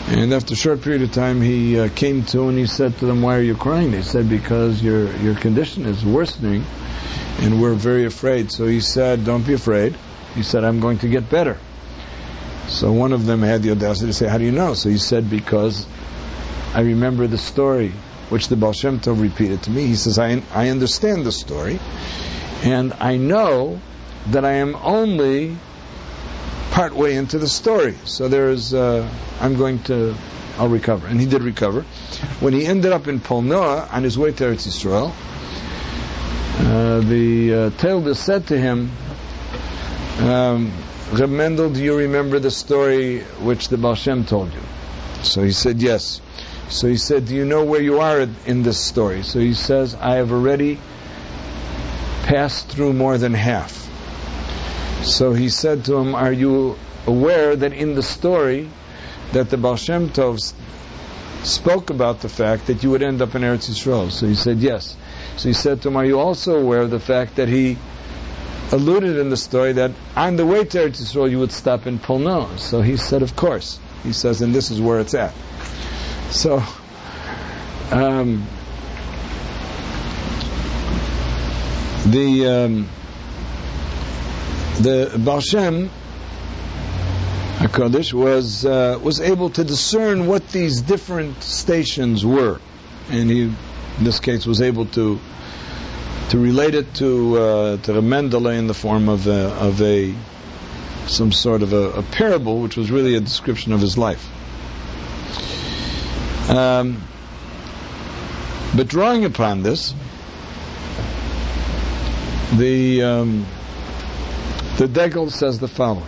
And after a short period of time, he uh, came to and he said to them, "Why are you crying?" They said, "Because your your condition is worsening, and we're very afraid." So he said, "Don't be afraid." He said, "I'm going to get better." So one of them had the audacity to say, "How do you know?" So he said, "Because I remember the story which the Baal Shem Tov repeated to me. He says, I, I understand the story, and I know that I am only part way into the story. So there's, uh, I'm going to, I'll recover. And he did recover. When he ended up in Polnoa on his way to Eretz Yisrael, uh, the uh, Talmud said to him, um, Reb Mendel, do you remember the story which the Baal Shem told you? So he said, yes. So he said, Do you know where you are in this story? So he says, I have already passed through more than half. So he said to him, Are you aware that in the story that the Baal Shem Tov spoke about the fact that you would end up in Eretz Yisrael? So he said, Yes. So he said to him, Are you also aware of the fact that he alluded in the story that on the way to Eretz Yisrael you would stop in Polno? So he said, Of course. He says, and this is where it's at. So, um, the um, the Baal Shem Hakadosh was uh, was able to discern what these different stations were, and he, in this case, was able to to relate it to uh, to the Mendele in the form of a, of a some sort of a, a parable, which was really a description of his life. Um, but drawing upon this, the um, the Degel says the following: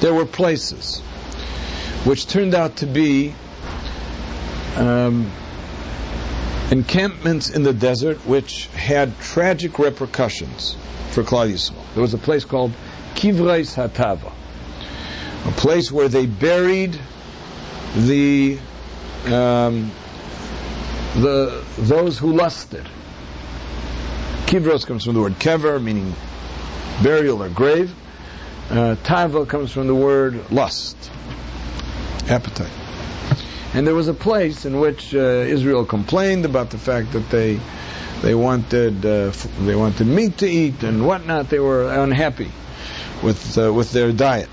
There were places which turned out to be um, encampments in the desert which had tragic repercussions for Yisrael. There was a place called Kivreis Hatava, a place where they buried the um, the those who lusted. Kivros comes from the word kever, meaning burial or grave. Uh, tava comes from the word lust, appetite. And there was a place in which uh, Israel complained about the fact that they they wanted uh, they wanted meat to eat and whatnot. They were unhappy with uh, with their diet,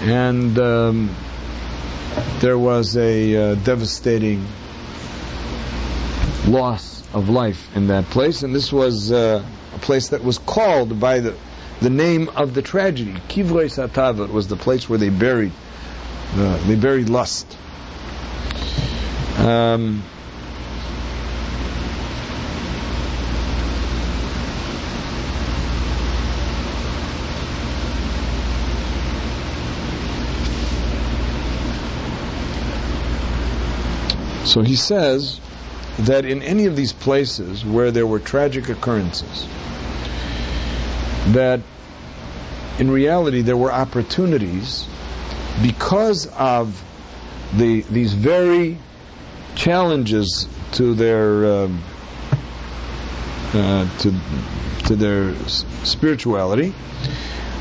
and um, there was a uh, devastating loss of life in that place, and this was uh, a place that was called by the the name of the tragedy. Kivrei Satavat was the place where they buried uh, they buried lust. Um, So he says that in any of these places where there were tragic occurrences, that in reality there were opportunities because of the these very challenges to their um, uh, to to their spirituality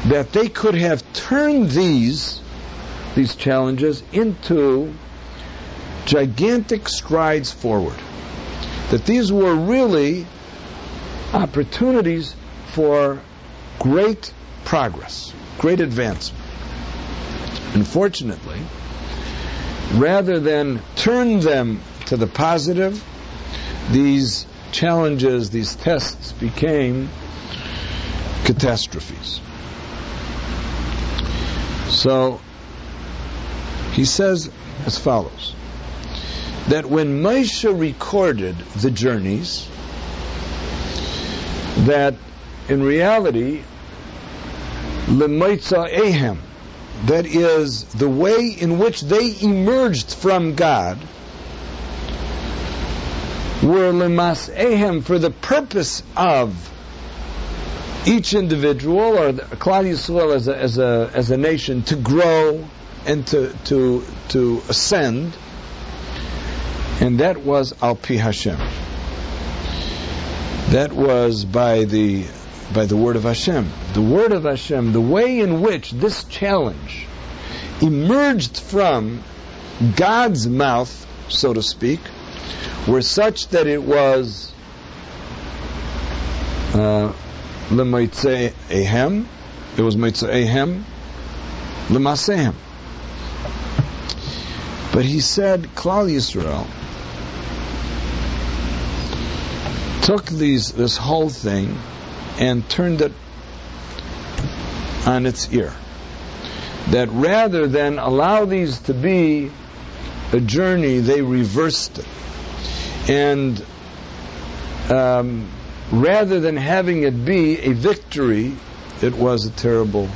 that they could have turned these these challenges into gigantic strides forward. That these were really opportunities for great progress, great advancement. Unfortunately, rather than turn them to the positive, these challenges, these tests became catastrophes. So, he says as follows that when Moshe recorded the journeys, that in reality, Lemoitza Ehem, that is the way in which they emerged from God, were Lemas Ehem for the purpose of each individual or Klal Yisrael as a, as a, as a nation to grow and to, to, to ascend and that was Al Pi Hashem. That was by the by the word of Hashem. The word of Hashem, the way in which this challenge emerged from God's mouth, so to speak, were such that it was uh, ehem, it was ehem, lemasehem. But he said, Klal Yisrael took these this whole thing and turned it on its ear. That rather than allow these to be a journey, they reversed it. And um, rather than having it be a victory, it was a terrible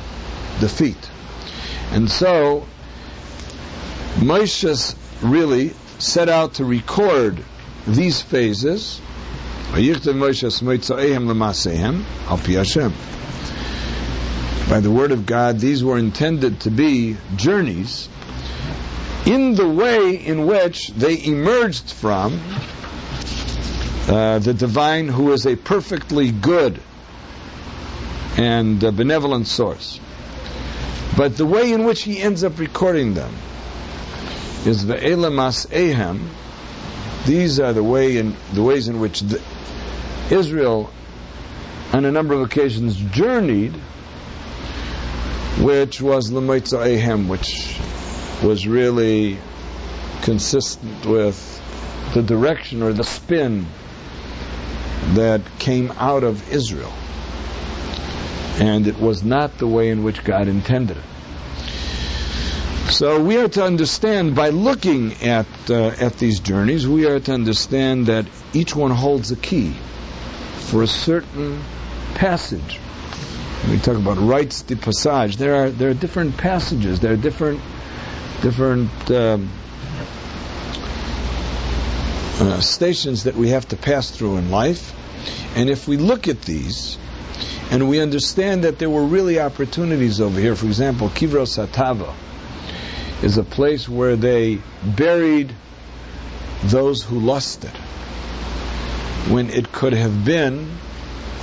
defeat. And so, Moshe really set out to record these phases by the word of God, these were intended to be journeys in the way in which they emerged from uh, the divine, who is a perfectly good and uh, benevolent source. But the way in which he ends up recording them is the Elamas Ehem. These are the way in the ways in which the, Israel on a number of occasions journeyed, which was Lemaitza Ahem, which was really consistent with the direction or the spin that came out of Israel. And it was not the way in which God intended it. So we are to understand by looking at uh, at these journeys, we are to understand that each one holds a key for a certain passage. we talk about rites de passage. There are there are different passages. There are different different um, uh, stations that we have to pass through in life. And if we look at these, and we understand that there were really opportunities over here. For example, Kivros Hatava is a place where they buried those who lusted when it could have been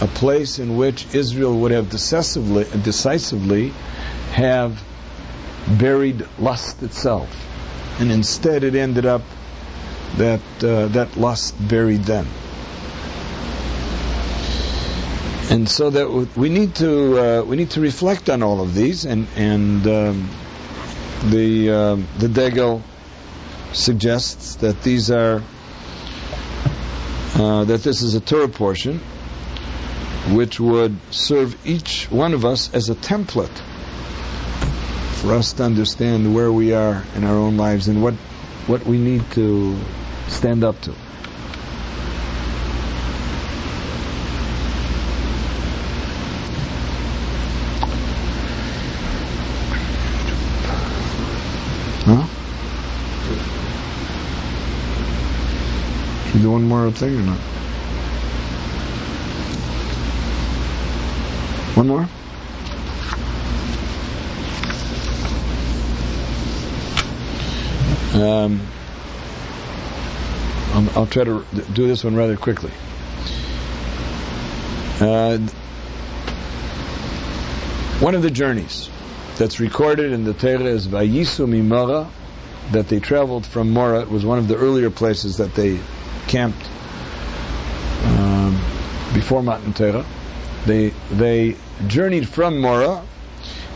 a place in which Israel would have decisively, decisively have buried lust itself. And instead it ended up that uh, that lust buried them. And so that we need to uh, we need to reflect on all of these, and and um, the uh, the Degel suggests that these are uh, that this is a Torah portion which would serve each one of us as a template for us to understand where we are in our own lives and what, what we need to stand up to. Do one more thing or not? One more? Um, I'll, try to do this one rather quickly. Uh, one of the journeys that's recorded in the Torah is Vayisu Mimora, that they traveled from Mora. It was one of the earlier places that they camped um, before Matan Torah. They they journeyed from Mora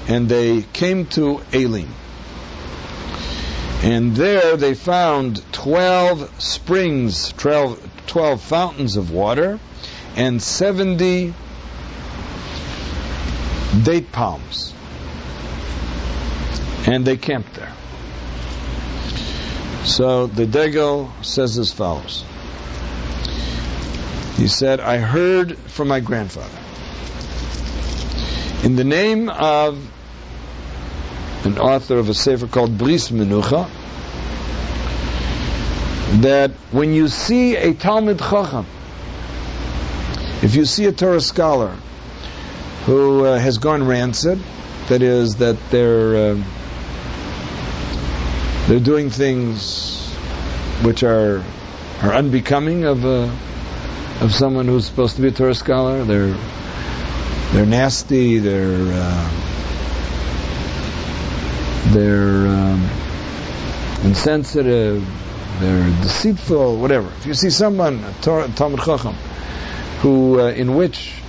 and they came to Elim. And there they found 12 springs, 12, 12 fountains of water, and 70 date palms. And they camped there. So the Degel says as follows. He said, I heard from my grandfather. In the name of an author of a sefer called Bris Menucha, that when you see a Talmud Chacham, if you see a Torah scholar who uh, has gone rancid, that is, that they're uh, they're doing things which are are unbecoming of a of someone who's supposed to be a Torah scholar. They're they're nasty. They're uh, they're um, insensitive. They're deceitful. Whatever. If you see someone, a Torah, Talmud Chacham, who uh, in which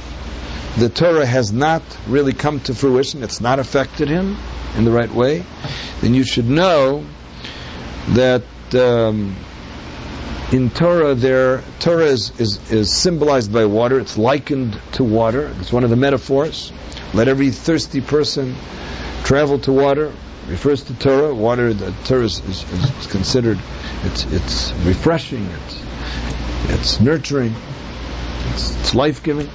the Torah has not really come to fruition, it's not affected him in the right way, then you should know that um, in Torah, there Torah is, is, is symbolized by water. It's likened to water. It's one of the metaphors. Let every thirsty person travel to water. Refers to Torah. Water, the Torah is, is, is considered. It's it's refreshing. It's it's nurturing. It's, it's life giving.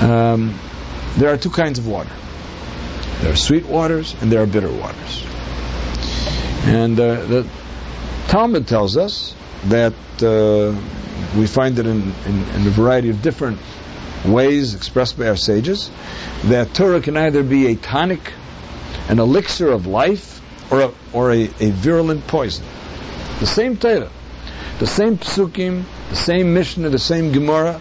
Um, there are two kinds of water. There are sweet waters and there are bitter waters. And uh, the Talmud tells us that uh, we find it in, in, in, a variety of different ways expressed by our sages that Torah can either be a tonic, an elixir of life, or a, or a, a virulent poison. The same Torah, the same psukim, the same Mishnah, the same Gemara,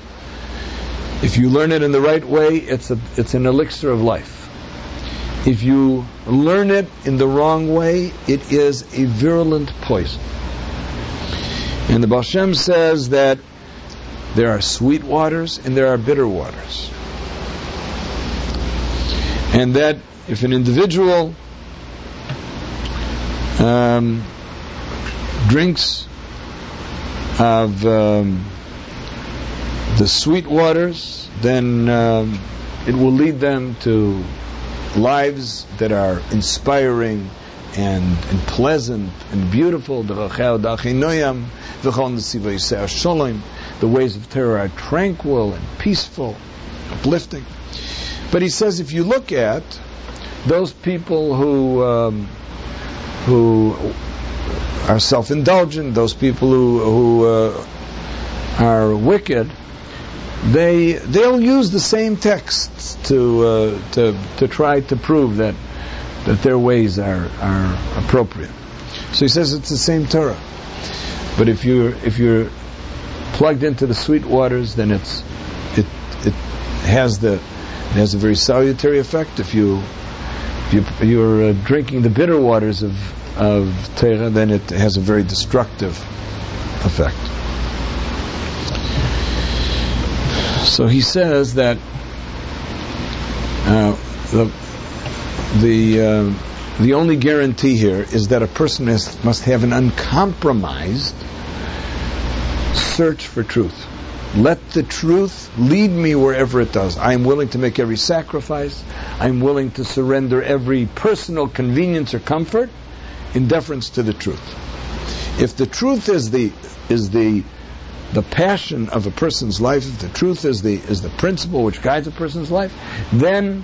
if you learn it in the right way, it's a, it's an elixir of life. If you learn it in the wrong way, it is a virulent poison. And the Baal Shem says that there are sweet waters and there are bitter waters. And that if an individual um, drinks of um, the sweet waters, then um, it will lead them to lives that are inspiring and, and pleasant and beautiful. The ways of Torah are tranquil and peaceful, uplifting. But he says if you look at those people who um, who are self-indulgent, those people who, who uh, are wicked, they they'll use the same texts to uh, to to try to prove that that their ways are are appropriate. So he says it's the same Torah. But if you're if you're plugged into the sweet waters, then it's it it has the it has a very salutary effect. If you if you you're uh, drinking the bitter waters of of Torah, then it has a very destructive effect. So he says that uh, the the uh, the only guarantee here is that a person has, must have an uncompromised search for truth. Let the truth lead me wherever it does. I am willing to make every sacrifice. I'm willing to surrender every personal convenience or comfort in deference to the truth. If the truth is the is the the passion of a person's life, if the truth is the is the principle which guides a person's life, then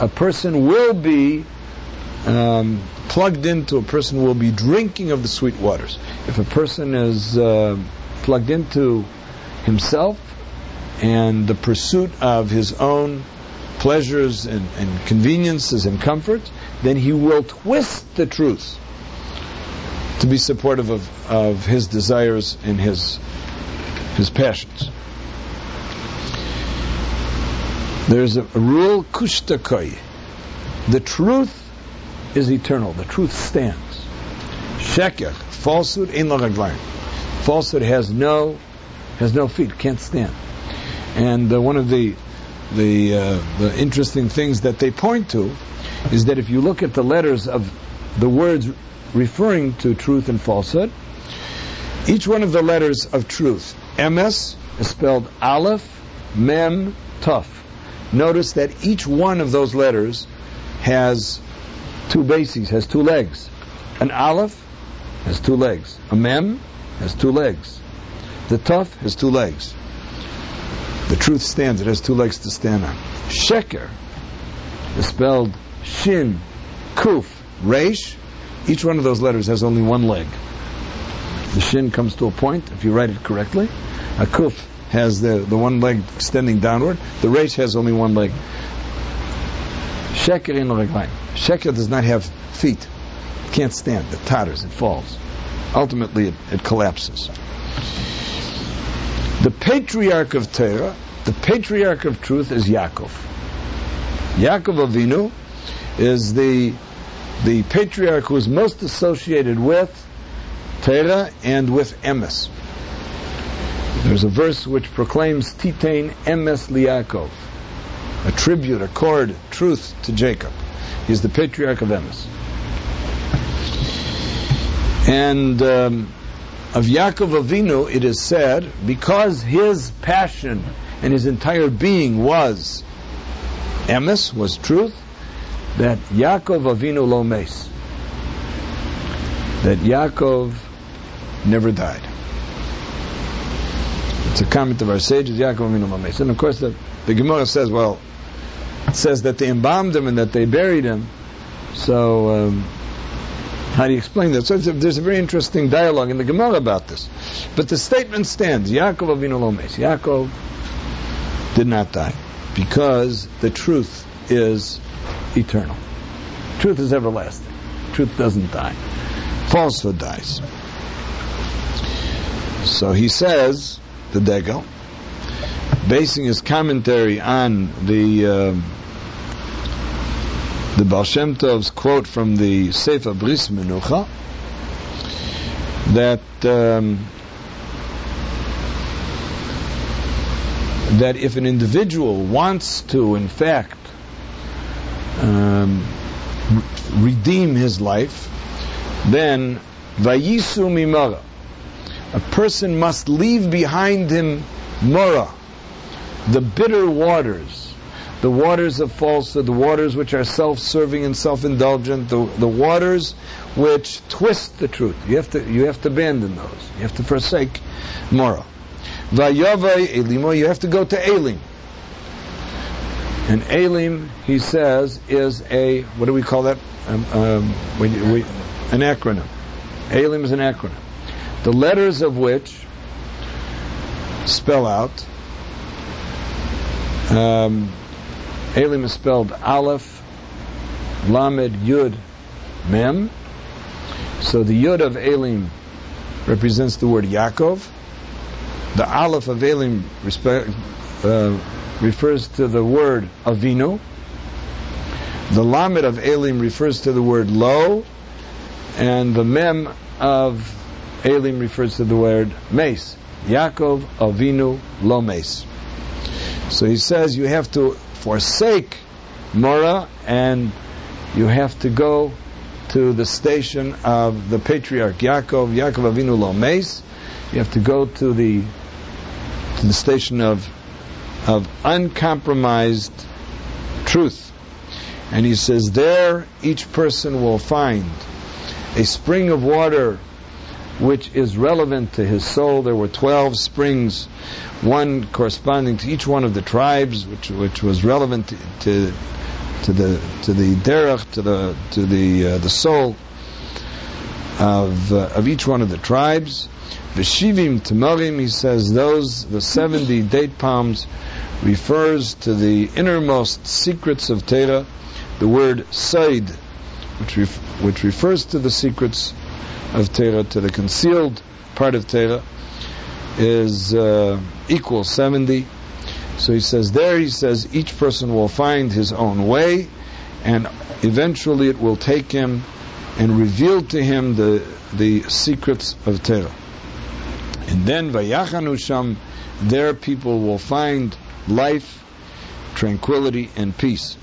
a person will be um, plugged into. A person will be drinking of the sweet waters. If a person is uh, plugged into himself and the pursuit of his own pleasures and, and conveniences and comforts, then he will twist the truth to be supportive of, of his desires and his his passions. There's a, rule, kushtakai. The truth is eternal. The truth stands. Sheker, falsehood, in lagaglayim. Falsehood has no has no feet, can't stand. And uh, one of the the uh, the interesting things that they point to is that if you look at the letters of the words referring to truth and falsehood, each one of the letters of truth Emes is spelled Aleph, Mem, Tuf. Notice that each one of those letters has two bases, has two legs. An Aleph has two legs. A Mem has two legs. The Tuf has two legs. The truth stands, it has two legs to stand on. Sheker is spelled Shin, Kuf, Resh. Each one of those letters has only one leg. The Shin comes to a point, if you write it correctly, a kuf has the, the one leg extending downward. The resh has only one leg. Sheker in reglaim. Sheker does not have feet. It can't stand. It totters. It falls. Ultimately, it, it collapses. The patriarch of Torah, the patriarch of truth is Yaakov. Yaakov Avinu is the the patriarch who is most associated with Torah and with Emes. There's a verse which proclaims Titain Emes Liakov, a tribute, a truth to Jacob. He's the patriarch of Emes. And um, of Yaakov Avinu, it is said, because his passion and his entire being was Emes, was truth, that Yaakov Avinu lo mes, that Yaakov never died. It's a comment of our sages, Yaakov Avinu lo. And of course, the, the Gemara says, well, it says that they embalmed him and that they buried him. So, um, how do you explain that? So a, there's a very interesting dialogue in the Gemara about this. But the statement stands, Yaakov Avinu lo mes. Yaakov did not die because the truth is eternal. Truth is everlasting. Truth doesn't die. Falsehood dies. So he says, the Degel, basing his commentary on the uh, the Baal Shem Tov's quote from the Sefer Bris Menucha, that um, that if an individual wants to, in fact, um, redeem his life, then vayisu mimara. A person must leave behind him mora, the bitter waters, the waters of falsehood, the waters which are self-serving and self-indulgent, the, the waters which twist the truth. You have to you have to abandon those. You have to forsake mora. Vayavai elimo. You have to go to Elim. And Elim, he says, is a, what do we call that? Um, um, we, we, an acronym. Elim is an acronym. The letters of which spell out, um, Elim is spelled Aleph, Lamed, Yud, Mem. So the Yud of Elim represents the word Yaakov. The Aleph of Elim uh, refers to the word Avinu. The Lamed of Elim refers to the word Lo, and the Mem of Elim refers to the word Mes. Yaakov Avinu Lo. So he says you have to forsake Mora and you have to go to the station of the patriarch Yaakov, Yaakov Avinu Lo. You have to go to the to the station of of uncompromised truth. And he says, there each person will find a spring of water which is relevant to his soul. There were 12 springs, one corresponding to each one of the tribes, which, which was relevant to, to, to the, to the derech, to the, to the, uh, the soul of, uh, of each one of the tribes. Veshivim Tamarim, he says, those, the 70 date palms, refers to the innermost secrets of Torah. The word Sod, which, ref- which refers to the secrets of Torah, to the concealed part of Torah, is uh, equal 70. So he says there, he says each person will find his own way, and eventually it will take him and reveal to him the the secrets of Torah. And then Vayachanu Sham, there people will find life, tranquility, and peace.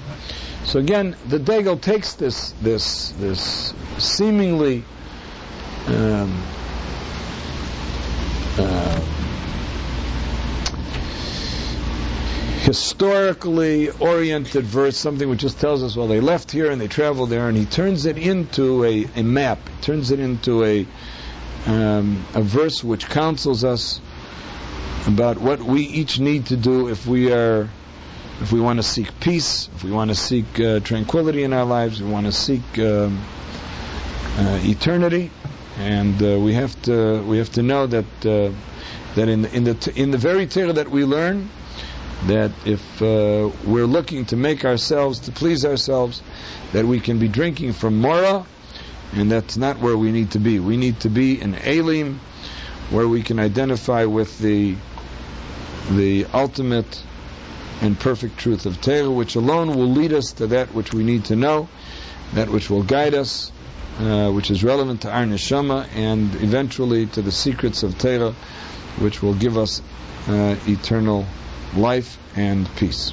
So again, the Degel takes this this this seemingly um, uh, historically oriented verse, something which just tells us, well, they left here and they traveled there, and he turns it into a, a map, turns it into a um, a verse which counsels us about what we each need to do if we are if we want to seek peace, if we want to seek uh, tranquility in our lives, we want to seek um, uh, eternity, and uh, we have to we have to know that uh, that in the, in the t- in the very Torah that we learn that if uh, we're looking to make ourselves to please ourselves, that we can be drinking from Mora, and that's not where we need to be. We need to be in Elim, where we can identify with the the ultimate and perfect truth of Torah, which alone will lead us to that which we need to know, that which will guide us, uh, which is relevant to our neshama, and eventually to the secrets of Torah, which will give us uh, eternal life and peace.